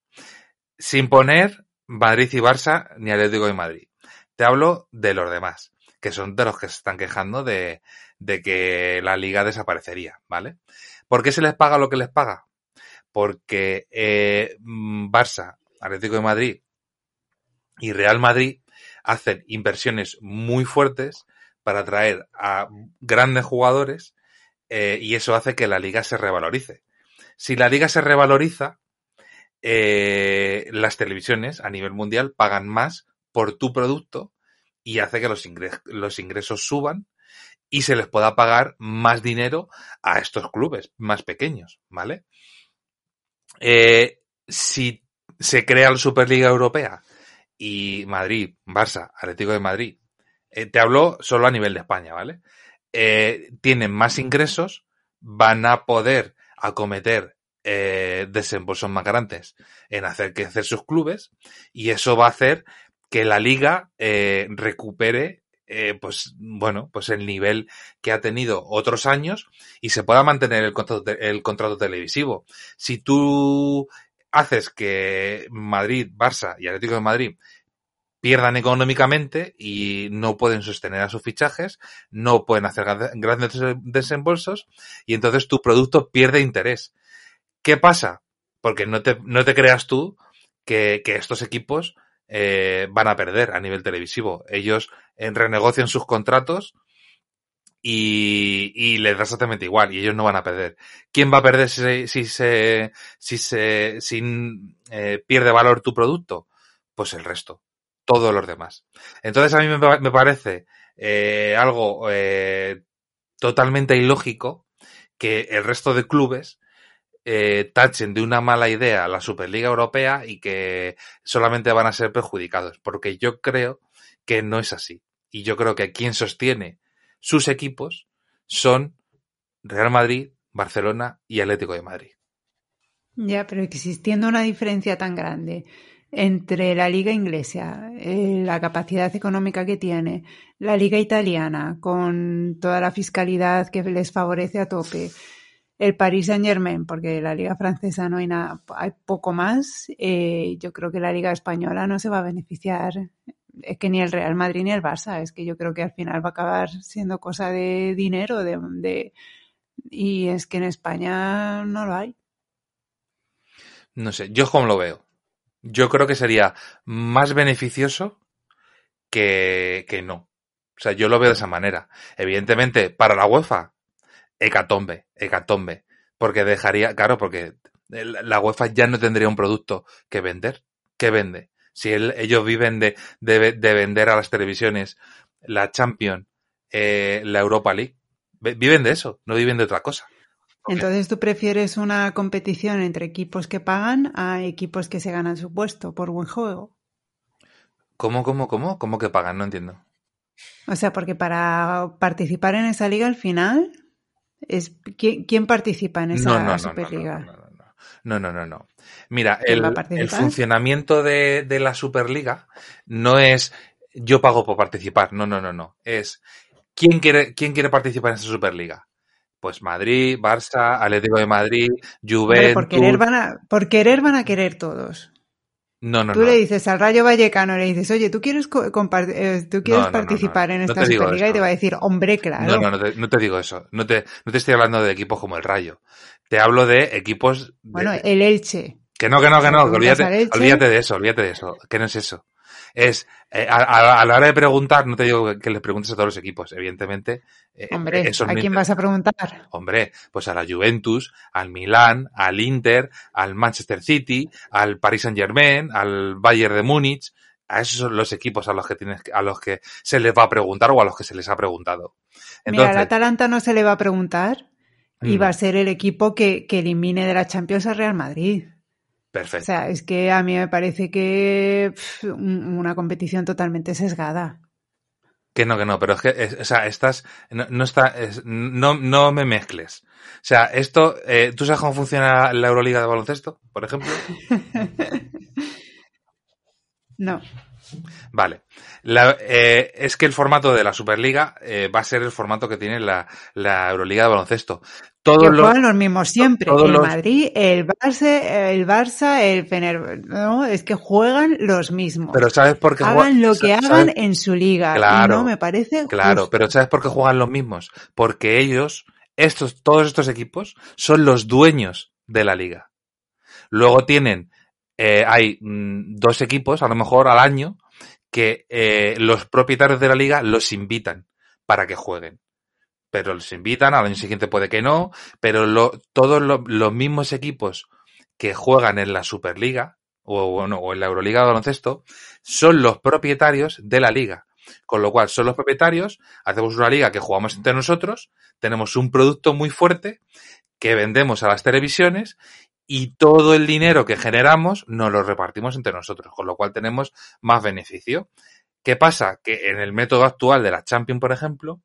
Sin poner Madrid y Barça ni Atlético de Madrid. Te hablo de los demás, que son de los que se están quejando de, de que la liga desaparecería, ¿vale? ¿Por qué se les paga lo que les paga? Porque eh, mm, Barça, Atlético de Madrid y Real Madrid hacen inversiones muy fuertes para atraer a grandes jugadores eh, y eso hace que la liga se revalorice. Si la liga se revaloriza, eh, las televisiones a nivel mundial pagan más por tu producto y hace que los, los ingresos suban y se les pueda pagar más dinero a estos clubes más pequeños, ¿vale? Eh, si se crea la Superliga Europea y Madrid, Barça, Atlético de Madrid, eh, te hablo solo a nivel de España, ¿vale? Eh, tienen más ingresos, van a poder acometer desembolsos más grandes en hacer crecer sus clubes y eso va a hacer que la liga eh, recupere eh, pues bueno pues el nivel que ha tenido otros años y se pueda mantener el contrato, el contrato televisivo si tú haces que Madrid Barça y Atlético de Madrid pierdan económicamente y no pueden sostener a sus fichajes, no pueden hacer gran- grandes des- desembolsos y entonces tu producto pierde interés. ¿Qué pasa? Porque no te, no te creas tú que, que estos equipos eh, van a perder a nivel televisivo. Ellos eh, renegocian sus contratos y, les da exactamente igual y ellos no van a perder. ¿Quién va a perder si, se- si se, si eh, pierde valor tu producto? Pues el resto todos los demás. Entonces a mí me, pa- me parece eh, algo totalmente ilógico que el resto de clubes eh, tachen de una mala idea la Superliga Europea y que solamente van a ser perjudicados, porque yo creo que no es así. Y yo creo que quien sostiene sus equipos son Real Madrid, Barcelona y Atlético de Madrid. Ya, pero existiendo una diferencia tan grande entre la liga inglesa, eh, la capacidad económica que tiene, la liga italiana, con toda la fiscalidad que les favorece a tope, el Paris Saint Germain, porque la liga francesa no hay nada, hay poco más, eh, yo creo que la liga española no se va a beneficiar. Es que ni el Real Madrid ni el Barça, es que yo creo que al final va a acabar siendo cosa de dinero, de, y es que en España no lo hay. No sé, yo como lo veo. Yo creo que sería más beneficioso que, que no. O sea, yo lo veo de esa manera. Evidentemente, para la UEFA, hecatombe, hecatombe. Porque dejaría, claro, porque la UEFA ya no tendría un producto que vender. ¿Qué vende? Si el- ellos viven de, de, de vender a las televisiones la Champions, eh, la Europa League, ve- viven de eso, no viven de otra cosa. Entonces, ¿tú prefieres una competición entre equipos que pagan a equipos que se ganan su puesto por buen juego? ¿Cómo, cómo, cómo? ¿Cómo que pagan? No entiendo. O sea, porque para participar en esa liga al final, es ¿quién, quién participa en esa No, no, Superliga? no, no, no. No, no, no, no. Mira, ¿Quién el, funcionamiento de, de la Superliga no es yo pago por participar. No, no, no, no. Es ¿quién quiere, quién quiere participar en esa Superliga? Pues Madrid, Barça, Atlético de Madrid, Hombre, por querer Juventus. van a, por querer van a querer todos. No, no, Tú no. le dices al Rayo Vallecano, le dices, oye, ¿tú quieres, co- eh, ¿tú quieres No, no, participar en esta Superliga? Y te va a decir, hombre, claro. No, no, no te, no te digo eso. No te, no te estoy hablando de equipos como el Rayo. Te hablo de equipos. de- Bueno, el Elche. Que no, que no, que no, que olvídate, olvídate de eso, olvídate de eso, que no es eso. Es, eh, a, a- la hora de preguntar, no te digo que, que les preguntes a todos los equipos, evidentemente. eh, Hombre, eso ¿a quién vas a preguntar? Hombre, pues a la Juventus, al Milán, al Inter, al Manchester City, al Paris Saint Germain, al Bayern de Múnich, a esos son los equipos a los que tienes, a los que se les va a preguntar o a los que se les ha preguntado. Mira, al Atalanta no se le va a preguntar y Mm. va a ser el equipo que, que elimine de la Champions a Real Madrid. Perfecto. O sea, es que a mí me parece que pff, una competición totalmente sesgada. Que no, que no, pero es que, es, o sea, estás, no, no está, es, no, no me mezcles. O sea, esto, eh, ¿tú sabes cómo funciona la Euroliga de baloncesto, por ejemplo? no. Vale. La, eh, es que el formato de la Superliga eh, va a ser el formato que tiene la, la Euroliga de baloncesto. Todos que los, juegan los mismos siempre. todos el los- Madrid, el Barça, el Barça, el Fener... No, es que juegan los mismos. pero ¿sabes por qué hagan juegan- lo que ¿sabes? hagan en su liga. y Claro, no me parece Claro, justo. pero ¿sabes por qué juegan los mismos? Porque ellos, estos, todos estos equipos, son los dueños de la liga. Luego tienen, eh, hay mm, dos equipos, a lo mejor al año, que eh, los propietarios de la liga los invitan para que jueguen. Pero los invitan, al año siguiente puede que no, pero lo- todos lo- los mismos equipos que juegan en la Superliga o, bueno, o en la Euroliga de baloncesto son los propietarios de la liga. Con lo cual, son los propietarios, hacemos una liga que jugamos entre nosotros, tenemos un producto muy fuerte que vendemos a las televisiones y todo el dinero que generamos nos lo repartimos entre nosotros, con lo cual tenemos más beneficio. ¿Qué pasa? Que en el método actual de la Champions, por ejemplo,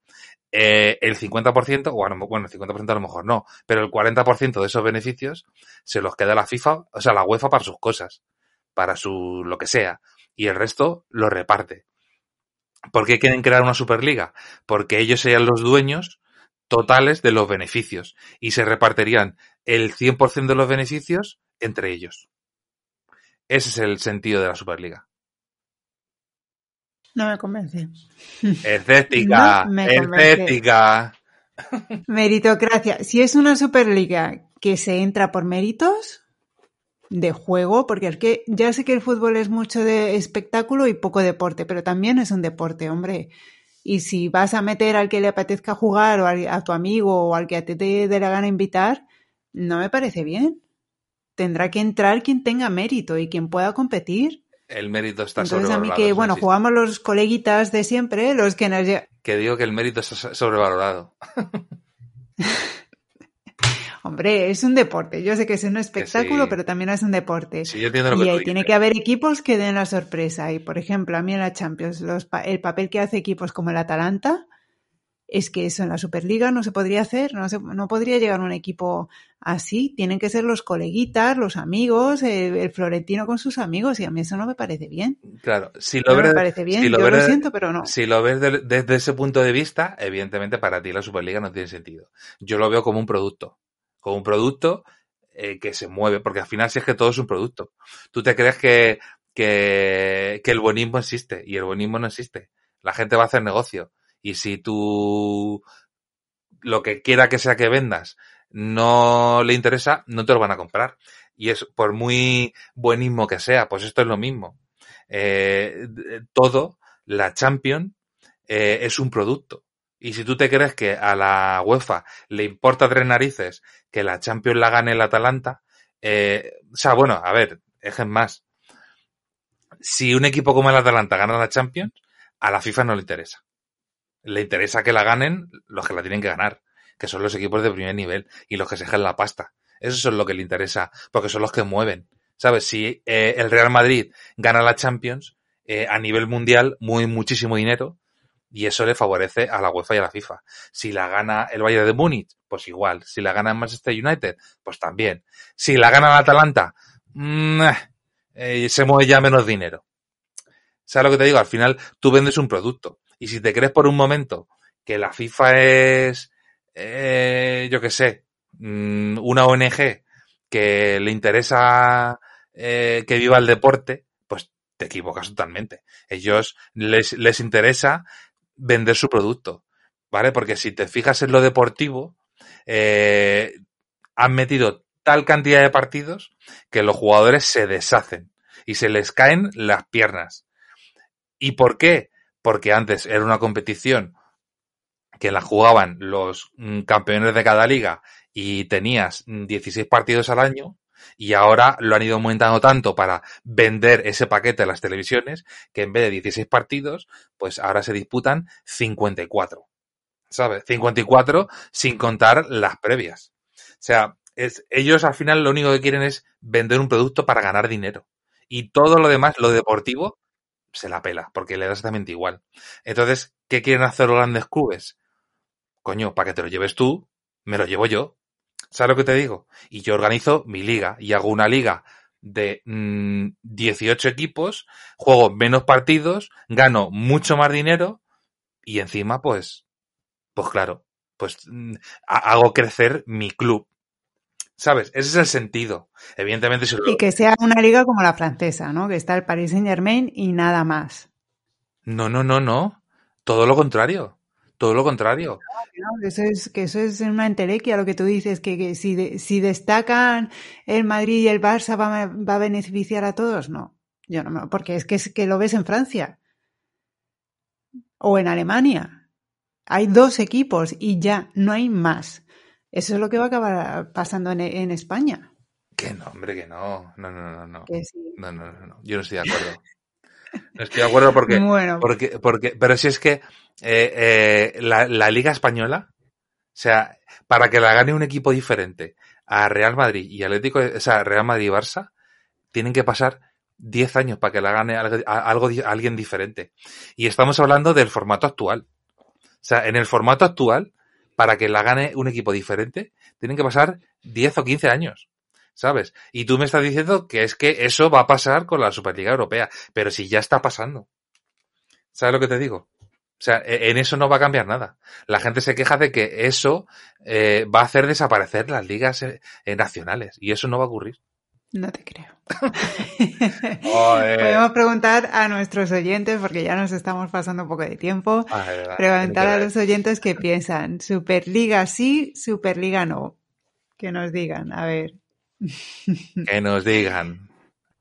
eh, el 50%, bueno, bueno, el 50% a lo mejor no, pero el 40% de esos beneficios se los queda la FIFA, o sea, la UEFA para sus cosas, para su lo que sea, y el resto lo reparte. ¿Por qué quieren crear una Superliga? Porque ellos serían los dueños totales de los beneficios y se repartirían el 100% de los beneficios entre ellos. Ese es el sentido de la Superliga. No me convence. Escéptica, No me convence. escéptica. Meritocracia. Si es una Superliga que se entra por méritos de juego, porque es que ya sé que el fútbol es mucho de espectáculo y poco deporte, pero también es un deporte, hombre. Y si vas a meter al que le apetezca jugar o a tu amigo o al que a ti te dé la gana invitar, no me parece bien. Tendrá que entrar quien tenga mérito y quien pueda competir. El mérito está Entonces a mí sobrevalorado. que, bueno, jugamos los coleguitas de siempre, los que nos... Que digo que el mérito está sobrevalorado. Hombre, es un deporte. Yo sé que es un espectáculo, sí. pero también es un deporte. Sí, yo entiendo lo que Y tú ahí tiene que haber equipos que den la sorpresa. Y por ejemplo, a mí en la Champions, los pa- el papel que hace equipos como el Atalanta, es que eso en la Superliga no se podría hacer, no, se, no podría llegar un equipo así. Tienen que ser los coleguitas, los amigos, el, el Florentino con sus amigos, y a mí eso no me parece bien. Claro, si lo No me ves, parece bien, si lo yo lo siento, pero no. si lo ves de- desde ese punto de vista, evidentemente para ti la Superliga no tiene sentido. Yo lo veo como un producto, como un producto eh, que se mueve, porque al final si es que todo es un producto. Tú te crees que, que, que el buenismo existe y el buenismo no existe. La gente va a hacer negocio y si tú lo que quiera que sea que vendas no le interesa, no te lo van a comprar. Y es por muy buenismo que sea, pues esto es lo mismo. Eh, d- todo, la Champions, eh, es un producto. Y si tú te crees que a la UEFA le importa tres narices que la Champions la gane el Atalanta, eh, o sea, bueno, a ver, es más. Si un equipo como el Atalanta gana la Champions, a la FIFA no le interesa. Le interesa que la ganen los que la tienen que ganar, que son los equipos de primer nivel y los que se dejan la pasta. Eso es lo que le interesa, porque son los que mueven. ¿Sabes? Si eh, el Real Madrid gana la Champions, eh, a nivel mundial, muy muchísimo dinero, y eso le favorece a la UEFA y a la FIFA. Si la gana el Bayern de Múnich, pues igual. Si la gana el Manchester United, pues también. Si la gana el Atalanta, mm, eh, se mueve ya menos dinero. ¿Sabes lo que te digo? Al final tú vendes un producto. Y si te crees por un momento que la FIFA es, eh, yo qué sé, mm, una ONG que le interesa eh, que viva el deporte, pues te equivocas totalmente. Ellos les, les interesa vender su producto, ¿vale? Porque si te fijas en lo deportivo, eh, han metido tal cantidad de partidos que los jugadores se deshacen y se les caen las piernas. ¿Y por qué? Porque antes era una competición que la jugaban los mm, campeones de cada liga y tenías mm, 16 partidos al año y ahora lo han ido aumentando tanto para vender ese paquete a las televisiones que en vez de 16 partidos, pues ahora se disputan 54. ¿Sabes? 54 sin contar las previas. O sea, es, ellos al final lo único que quieren es vender un producto para ganar dinero. Y todo lo demás, lo deportivo, se la pela, porque le da exactamente igual. Entonces, ¿qué quieren hacer los grandes clubes? Coño, para que te lo lleves tú, me lo llevo yo. ¿Sabes lo que te digo? Y yo organizo mi liga y hago una liga de 18 mm, equipos, juego menos partidos, gano mucho más dinero y encima, pues, pues claro, pues mm, hago crecer mi club. ¿Sabes? Ese es el sentido. Evidentemente, si Y que sea una liga como la francesa, ¿no? Que está el Paris Saint Germain y nada más. No, no, no, no. Todo lo contrario. Todo lo contrario. eso es, que eso es una entelequia lo que tú dices, que, si, si destacan el Madrid y el Barça va, va, a beneficiar a todos. No, yo no, porque es que, es que lo ves en Francia o en Alemania. Hay dos equipos y ya, no hay más. Eso es lo que va a acabar pasando en, en España. Que no, hombre, que no. No, no, no, no. No, no, no, no. Yo no estoy de acuerdo. No estoy de acuerdo porque, bueno. porque, porque, pero si es que eh, eh, la, Liga Española, o sea, para que la gane un equipo diferente a Real Madrid y Atlético, o sea, Real Madrid y Barça, tienen que pasar 10 años para que la gane algo, algo, alguien diferente. Y estamos hablando del formato actual. O sea, en el formato actual, para que la gane un equipo diferente, tienen que pasar 10 o 15 años. ¿sabes? Y tú me estás diciendo que es que eso va a pasar con la Superliga Europea, pero si ya está pasando. ¿Sabes lo que te digo? O sea, e, en eso no va a cambiar nada. La gente se queja de que eso eh, va a hacer desaparecer las ligas eh, nacionales y eso no va a ocurrir. No te creo. Podemos preguntar a nuestros oyentes, porque ya nos estamos pasando un poco de tiempo, ah, preguntar a los oyentes qué piensan. Superliga sí, Superliga no. Que nos digan, a ver. que nos digan.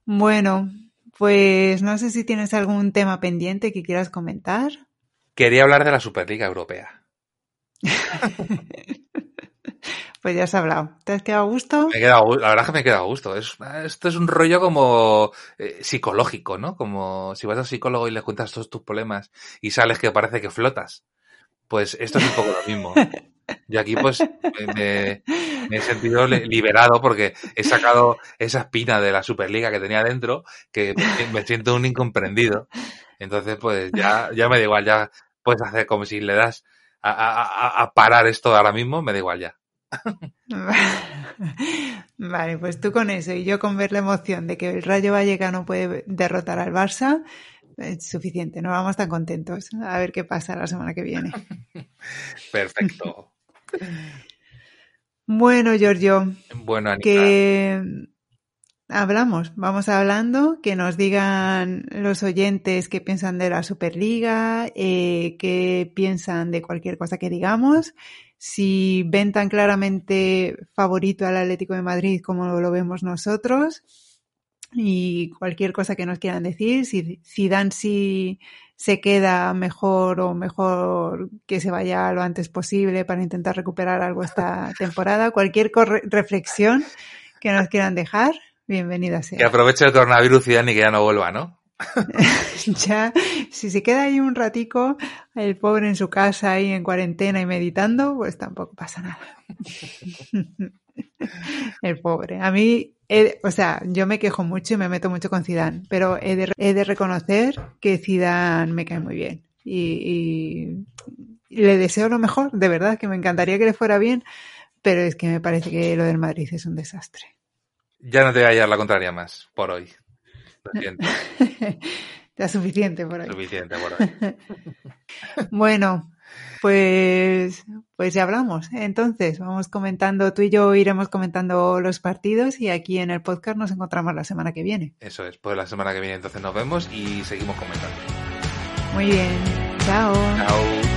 Bueno, pues no sé si tienes algún tema pendiente que quieras comentar. Quería hablar de la Superliga Europea. pues ya has hablado. ¿Te has quedado a gusto? Me he quedado, la verdad es que me he quedado a gusto. esto es un rollo como eh, psicológico, ¿no? Como si vas al psicólogo y le cuentas todos tus problemas y sales que parece que flotas. Pues esto es un poco lo mismo. Yo aquí pues me, he sentido liberado porque he sacado esa espina de la Superliga que tenía dentro que me siento un incomprendido. Entonces pues ya, ya me da igual, ya puedes hacer como si le das a, a parar esto ahora mismo, me da igual ya. Vale, pues tú con eso y yo con ver la emoción de que el Rayo Vallecano puede derrotar al Barça, es suficiente, no vamos tan contentos. A ver qué pasa la semana que viene. Perfecto. Bueno, Giorgio. Bueno, Que hablamos, vamos hablando, que nos digan los oyentes qué piensan de la Superliga, eh, qué piensan de cualquier cosa que digamos, si ven tan claramente favorito al Atlético de Madrid como lo vemos nosotros y cualquier cosa que nos quieran decir, si, si se queda mejor o mejor que se vaya lo antes posible para intentar recuperar algo esta temporada, cualquier reflexión que nos quieran dejar, bienvenida sea. Que aproveche el coronavirus y que ya no vuelva, ¿no? ya, si se queda ahí un ratico, el pobre en su casa ahí en cuarentena y meditando, pues tampoco pasa nada. el pobre. A mí o sea, yo me quejo mucho y me meto mucho con Zidane, pero he de, reconocer que Zidane me cae muy bien y, le deseo lo mejor, de verdad, que me encantaría que le fuera bien, pero es que me parece que lo del Madrid es un desastre. Ya no te voy a hallar la contraria más por hoy. Lo siento. ya suficiente por hoy. Suficiente por hoy. bueno, pues, pues ya hablamos. Entonces, vamos comentando, tú y yo iremos comentando los partidos y aquí en el podcast nos encontramos la semana que viene. Eso es, pues la semana que viene entonces nos vemos y seguimos comentando. Muy bien, chao. Chao.